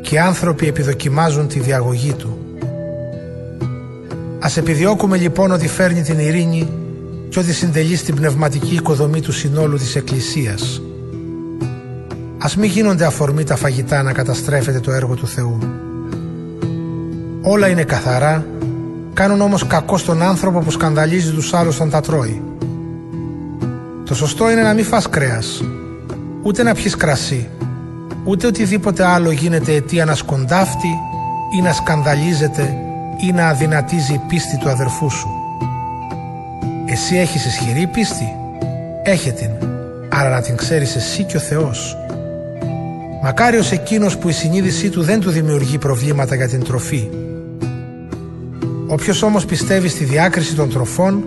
και άνθρωποι επιδοκιμάζουν τη διαγωγή Του. Ας επιδιώκουμε λοιπόν ότι φέρνει την ειρήνη και ότι συντελεί στην πνευματική οικοδομή του συνόλου της Εκκλησίας. Ας μην γίνονται αφορμή τα φαγητά να καταστρέφεται το έργο του Θεού. Όλα είναι καθαρά, κάνουν όμως κακό στον άνθρωπο που σκανδαλίζει τους άλλους όταν τα τρώει. Το σωστό είναι να μην φας κρέας, ούτε να πιεις κρασί, ούτε οτιδήποτε άλλο γίνεται αιτία να σκοντάφτει ή να σκανδαλίζεται ή να αδυνατίζει η πίστη του αδερφού σου. Εσύ έχεις ισχυρή πίστη. Έχε την. Άρα να την ξέρεις εσύ και ο Θεός. Μακάριος εκείνος που η συνείδησή του δεν του δημιουργεί προβλήματα για την τροφή. Όποιος όμως πιστεύει στη διάκριση των τροφών,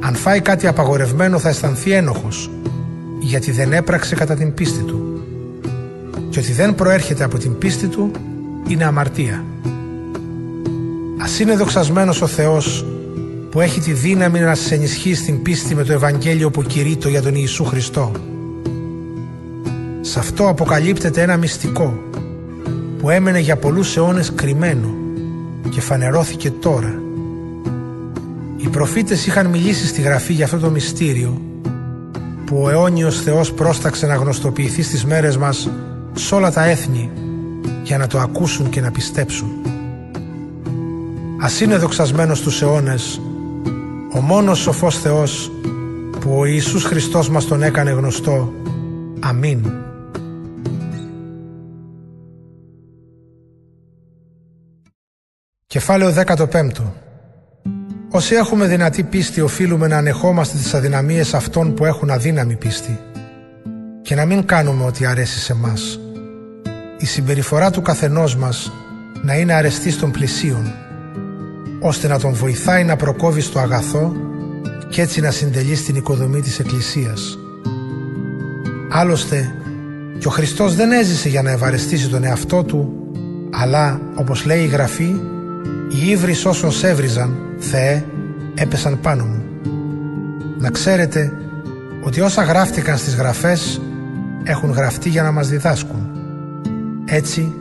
αν φάει κάτι απαγορευμένο θα αισθανθεί ένοχος, γιατί δεν έπραξε κατά την πίστη του. Και ότι δεν προέρχεται από την πίστη του είναι αμαρτία. Ας είναι δοξασμένος ο Θεός που έχει τη δύναμη να σας ενισχύει στην πίστη με το Ευαγγέλιο που κηρύττω για τον Ιησού Χριστό. Σε αυτό αποκαλύπτεται ένα μυστικό που έμενε για πολλούς αιώνες κρυμμένο και φανερώθηκε τώρα. Οι προφήτες είχαν μιλήσει στη Γραφή για αυτό το μυστήριο που ο αιώνιος Θεός πρόσταξε να γνωστοποιηθεί στις μέρες μας σε όλα τα έθνη για να το ακούσουν και να πιστέψουν. Ας είναι δοξασμένος τους αιώνες ο μόνος σοφός Θεός που ο Ιησούς Χριστός μας τον έκανε γνωστό. Αμήν. Κεφάλαιο 15 Όσοι έχουμε δυνατή πίστη οφείλουμε να ανεχόμαστε τις αδυναμίες αυτών που έχουν αδύναμη πίστη και να μην κάνουμε ό,τι αρέσει σε μας. Η συμπεριφορά του καθενός μας να είναι αρεστή στον πλησίον ώστε να τον βοηθάει να προκόβει στο αγαθό και έτσι να συντελεί στην οικοδομή της Εκκλησίας. Άλλωστε, και ο Χριστός δεν έζησε για να ευαρεστήσει τον εαυτό του, αλλά, όπως λέει η Γραφή, οι ύβρις όσων σέβριζαν, Θεέ, έπεσαν πάνω μου. Να ξέρετε ότι όσα γράφτηκαν στις γραφές έχουν γραφτεί για να μας διδάσκουν. Έτσι,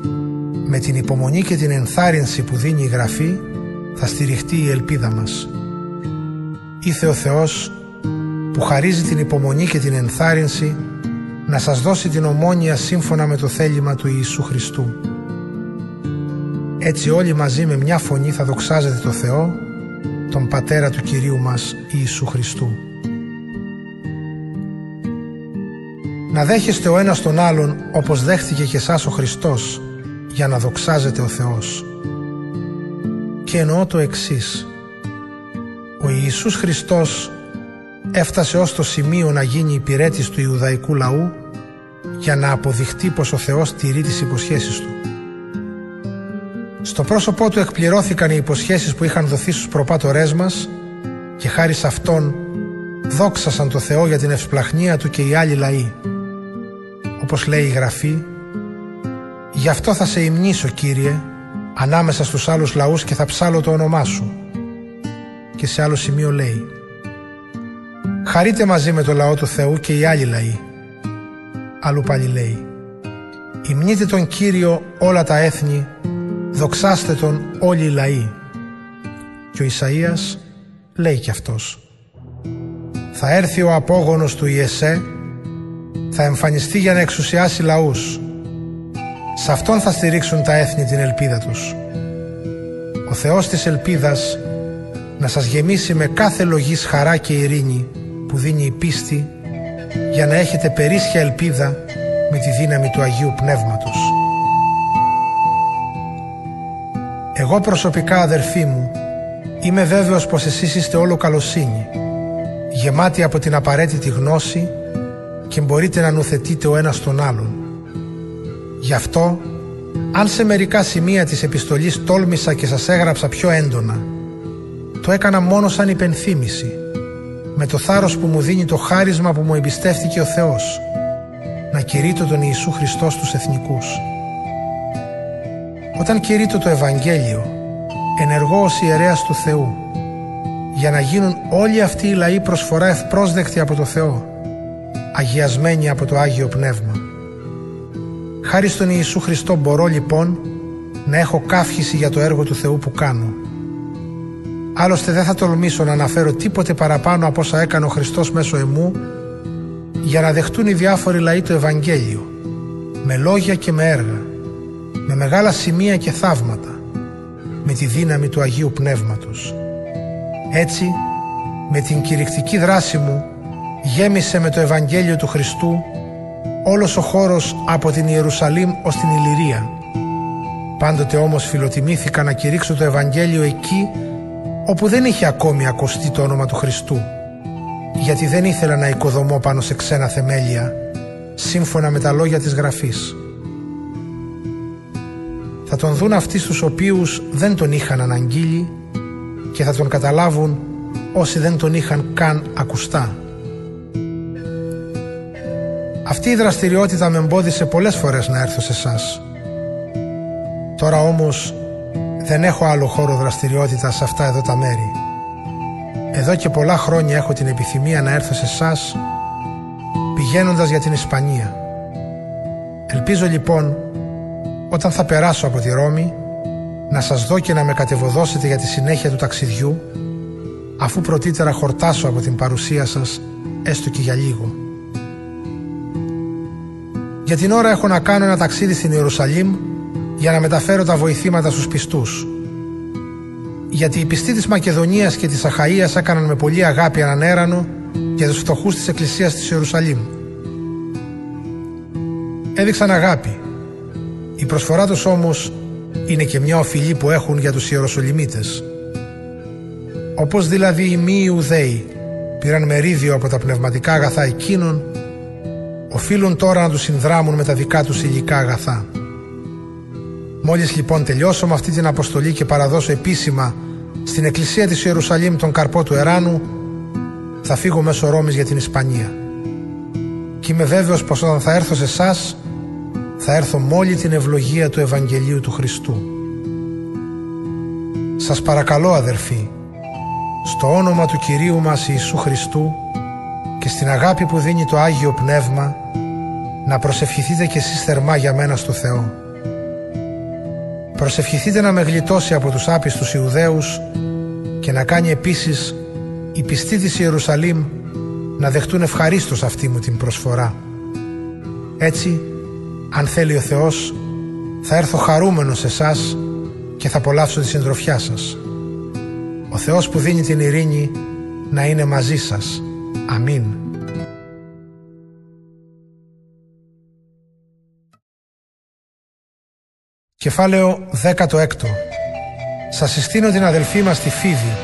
με την υπομονή και την ενθάρρυνση που δίνει η Γραφή, θα στηριχτεί η ελπίδα μας. Ήθε ο Θεός που χαρίζει την υπομονή και την ενθάρρυνση να σας δώσει την ομόνια σύμφωνα με το θέλημα του Ιησού Χριστού. Έτσι όλοι μαζί με μια φωνή θα δοξάζετε το Θεό, τον Πατέρα του Κυρίου μας Ιησού Χριστού. Να δέχεστε ο ένας τον άλλον όπως δέχτηκε και εσάς ο Χριστός για να δοξάζεται ο Θεός. Και εννοώ το εξής. Ο Ιησούς Χριστός έφτασε ως το σημείο να γίνει υπηρέτης του Ιουδαϊκού λαού για να αποδειχτεί πως ο Θεός τηρεί τις υποσχέσεις Του. Στο πρόσωπό Του εκπληρώθηκαν οι υποσχέσεις που είχαν δοθεί στους προπάτορές μας και χάρη σε Αυτόν δόξασαν το Θεό για την ευσπλαχνία Του και οι άλλοι λαοί. Όπως λέει η Γραφή «Γι' αυτό θα σε υμνήσω Κύριε ανάμεσα στους άλλους λαούς και θα ψάλω το όνομά Σου». Και σε άλλο σημείο λέει «Χαρείτε μαζί με το λαό του Θεού και οι άλλοι λαοί Αλλού πάλι λέει «Υμνείτε τον Κύριο όλα τα έθνη, δοξάστε τον όλοι οι λαοί». Και ο Ισαΐας λέει κι αυτός «Θα έρθει ο απόγονος του Ιεσέ, θα εμφανιστεί για να εξουσιάσει λαούς. Σε Αυτόν θα στηρίξουν τα έθνη την ελπίδα τους. Ο Θεός της ελπίδας να σας γεμίσει με κάθε λογής χαρά και ειρήνη που δίνει η πίστη για να έχετε περίσσια ελπίδα με τη δύναμη του Αγίου Πνεύματος. Εγώ προσωπικά αδερφοί μου είμαι βέβαιος πως εσείς είστε όλο καλοσύνη γεμάτοι από την απαραίτητη γνώση και μπορείτε να νουθετείτε ο ένας τον άλλον. Γι' αυτό, αν σε μερικά σημεία της επιστολής τόλμησα και σας έγραψα πιο έντονα, το έκανα μόνο σαν υπενθύμηση με το θάρρος που μου δίνει το χάρισμα που μου εμπιστεύτηκε ο Θεός να κηρύττω τον Ιησού Χριστό στους εθνικούς. Όταν κηρύττω το Ευαγγέλιο, ενεργώ ως ιερέας του Θεού, για να γίνουν όλοι αυτοί οι λαοί προσφορά ευπρόσδεκτοι από το Θεό, αγιασμένοι από το Άγιο Πνεύμα. Χάρη στον Ιησού Χριστό μπορώ λοιπόν να έχω καύχηση για το έργο του Θεού που κάνω Άλλωστε δεν θα τολμήσω να αναφέρω τίποτε παραπάνω από όσα έκανε ο Χριστός μέσω εμού για να δεχτούν οι διάφοροι λαοί το Ευαγγέλιο με λόγια και με έργα με μεγάλα σημεία και θαύματα με τη δύναμη του Αγίου Πνεύματος. Έτσι, με την κηρυκτική δράση μου γέμισε με το Ευαγγέλιο του Χριστού όλος ο χώρος από την Ιερουσαλήμ ως την Ηλυρία. Πάντοτε όμως φιλοτιμήθηκα να κηρύξω το Ευαγγέλιο εκεί όπου δεν είχε ακόμη ακουστεί το όνομα του Χριστού γιατί δεν ήθελα να οικοδομώ πάνω σε ξένα θεμέλια σύμφωνα με τα λόγια της Γραφής. Θα τον δουν αυτοί στους οποίους δεν τον είχαν αναγγείλει και θα τον καταλάβουν όσοι δεν τον είχαν καν ακουστά. Αυτή η δραστηριότητα με εμπόδισε πολλές φορές να έρθω σε εσάς. Τώρα όμως δεν έχω άλλο χώρο δραστηριότητας σε αυτά εδώ τα μέρη. Εδώ και πολλά χρόνια έχω την επιθυμία να έρθω σε εσάς πηγαίνοντας για την Ισπανία. Ελπίζω λοιπόν όταν θα περάσω από τη Ρώμη να σας δω και να με κατεβοδώσετε για τη συνέχεια του ταξιδιού αφού πρωτήτερα χορτάσω από την παρουσία σας έστω και για λίγο. Για την ώρα έχω να κάνω ένα ταξίδι στην Ιερουσαλήμ για να μεταφέρω τα βοηθήματα στους πιστούς. Γιατί οι πιστοί της Μακεδονίας και της Αχαΐας έκαναν με πολύ αγάπη έναν έρανο για τους φτωχούς της Εκκλησίας της Ιερουσαλήμ. Έδειξαν αγάπη. Η προσφορά τους όμως είναι και μια οφειλή που έχουν για τους Ιεροσολυμίτες. όπως δηλαδή οι μη Ιουδαίοι πήραν μερίδιο από τα πνευματικά αγαθά εκείνων, οφείλουν τώρα να τους συνδράμουν με τα δικά τους υλικά αγαθά. Μόλις λοιπόν τελειώσω με αυτή την αποστολή και παραδώσω επίσημα στην εκκλησία της Ιερουσαλήμ τον καρπό του Εράνου, θα φύγω μέσω Ρώμης για την Ισπανία. Και είμαι βέβαιος πως όταν θα έρθω σε εσάς, θα έρθω με όλη την ευλογία του Ευαγγελίου του Χριστού. Σας παρακαλώ αδερφοί, στο όνομα του Κυρίου μας Ιησού Χριστού και στην αγάπη που δίνει το Άγιο Πνεύμα, να προσευχηθείτε κι εσείς θερμά για μένα στο Θεό. Προσευχηθείτε να με γλιτώσει από τους άπιστους Ιουδαίους και να κάνει επίσης οι πιστοί της Ιερουσαλήμ να δεχτούν ευχαρίστως αυτή μου την προσφορά. Έτσι, αν θέλει ο Θεός, θα έρθω χαρούμενος σε εσάς και θα απολαύσω τη συντροφιά σας. Ο Θεός που δίνει την ειρήνη να είναι μαζί σας. Αμήν. Κεφάλαιο 16 Σας συστήνω την αδελφή μας τη Φίβη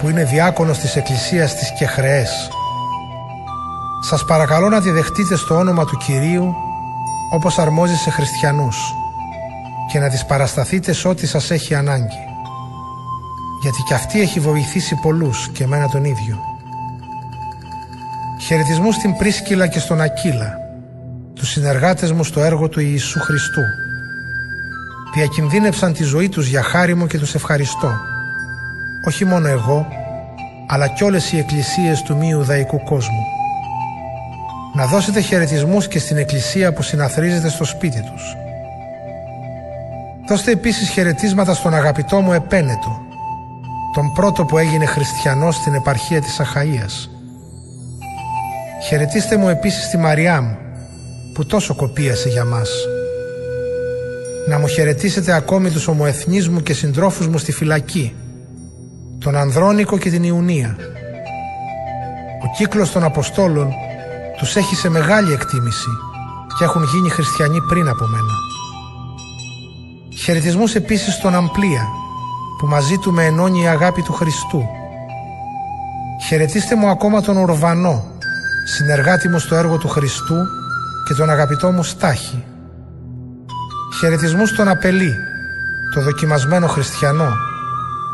που είναι διάκονος της Εκκλησίας της Κεχρεές. Σας παρακαλώ να τη δεχτείτε στο όνομα του Κυρίου όπως αρμόζει σε χριστιανούς και να της παρασταθείτε σε ό,τι σας έχει ανάγκη. Γιατί και αυτή έχει βοηθήσει πολλούς και εμένα τον ίδιο. Χαιρετισμού στην Πρίσκυλα και στον Ακύλα, τους συνεργάτες μου στο έργο του Ιησού Χριστού. Διακινδύνευσαν τη ζωή τους για χάρη μου και τους ευχαριστώ. Όχι μόνο εγώ, αλλά κι όλες οι εκκλησίες του μη Ιουδαϊκού κόσμου να δώσετε χαιρετισμούς και στην εκκλησία που συναθρίζεται στο σπίτι τους. Δώστε επίσης χαιρετίσματα στον αγαπητό μου Επένετο, τον πρώτο που έγινε χριστιανός στην επαρχία της Αχαΐας. Χαιρετίστε μου επίσης τη Μαριάμ, που τόσο κοπίασε για μας. Να μου χαιρετήσετε ακόμη τους ομοεθνείς μου και συντρόφους μου στη φυλακή, τον Ανδρώνικο και την Ιουνία. Ο κύκλος των Αποστόλων τους έχει σε μεγάλη εκτίμηση και έχουν γίνει χριστιανοί πριν από μένα. Χαιρετισμούς επίσης στον Αμπλία που μαζί του με ενώνει η αγάπη του Χριστού. Χαιρετίστε μου ακόμα τον Ορβανό, συνεργάτη μου στο έργο του Χριστού και τον αγαπητό μου Στάχη. Χαιρετισμούς στον Απελή, το δοκιμασμένο χριστιανό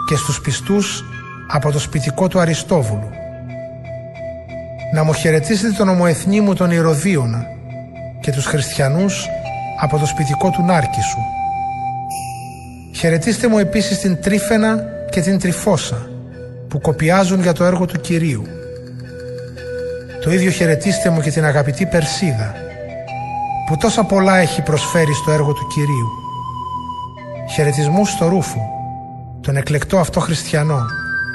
και στους πιστούς από το σπιτικό του Αριστόβουλου να μου χαιρετήσετε τον ομοεθνή μου τον Ηρωδίωνα και τους χριστιανούς από το σπιτικό του Νάρκησου. Χαιρετίστε μου επίσης την Τρίφαινα και την Τριφώσα που κοπιάζουν για το έργο του Κυρίου. Το ίδιο χαιρετίστε μου και την αγαπητή Περσίδα που τόσα πολλά έχει προσφέρει στο έργο του Κυρίου. Χαιρετισμού στο Ρούφο, τον εκλεκτό αυτό χριστιανό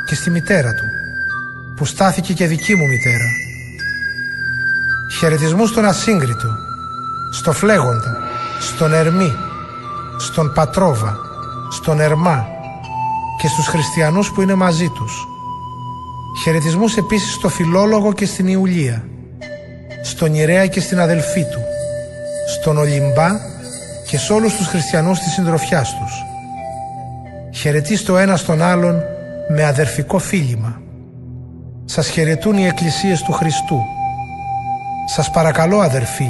και στη μητέρα του που στάθηκε και δική μου μητέρα Χαιρετισμούς στον Ασύγκριτο, στο Φλέγοντα, στον Ερμή, στον Πατρόβα, στον Ερμά και στους χριστιανούς που είναι μαζί τους. Χαιρετισμούς επίσης στο Φιλόλογο και στην Ιουλία, στον Ιρέα και στην αδελφή του, στον Ολυμπά και σε όλους τους χριστιανούς της συντροφιάς τους. Χαιρετίστε το ένα στον άλλον με αδερφικό φίλημα. Σας χαιρετούν οι εκκλησίες του Χριστού. Σας παρακαλώ αδερφοί,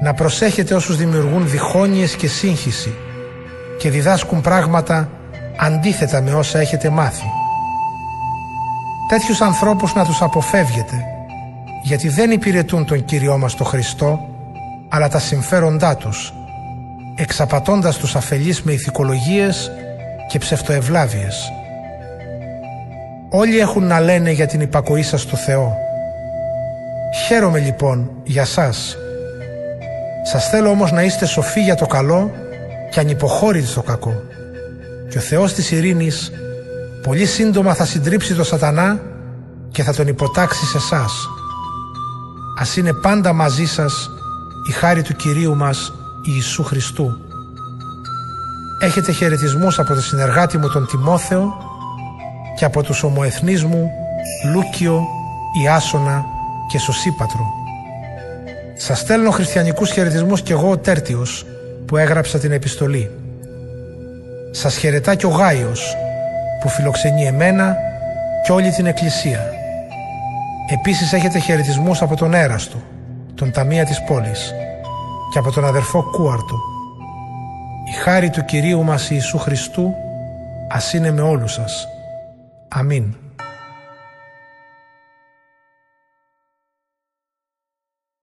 να προσέχετε όσους δημιουργούν διχόνοιες και σύγχυση και διδάσκουν πράγματα αντίθετα με όσα έχετε μάθει. Τέτοιους ανθρώπους να τους αποφεύγετε, γιατί δεν υπηρετούν τον Κύριό μας τον Χριστό, αλλά τα συμφέροντά τους, εξαπατώντας τους αφελείς με ηθικολογίες και ψευτοευλάβειες. Όλοι έχουν να λένε για την υπακοή σας στο Θεό, Χαίρομαι λοιπόν για σας. Σας θέλω όμως να είστε σοφοί για το καλό και ανυποχώρητοι στο κακό. Και ο Θεός της ειρήνης πολύ σύντομα θα συντρίψει το σατανά και θα τον υποτάξει σε εσάς. Ας είναι πάντα μαζί σας η χάρη του Κυρίου μας Ιησού Χριστού. Έχετε χαιρετισμούς από το συνεργάτη μου τον Τιμόθεο και από τους ομοεθνείς μου Λούκιο, Ιάσονα και Σωσίπατρο. Σας στέλνω χριστιανικούς χαιρετισμούς κι εγώ ο Τέρτιος που έγραψα την επιστολή. Σας χαιρετά και ο Γάιος που φιλοξενεί εμένα και όλη την Εκκλησία. Επίσης έχετε χαιρετισμούς από τον Έραστο, τον Ταμεία της πόλης και από τον αδερφό Κούαρτο. Η χάρη του Κυρίου μας Ιησού Χριστού ας είναι με όλους σας. Αμήν.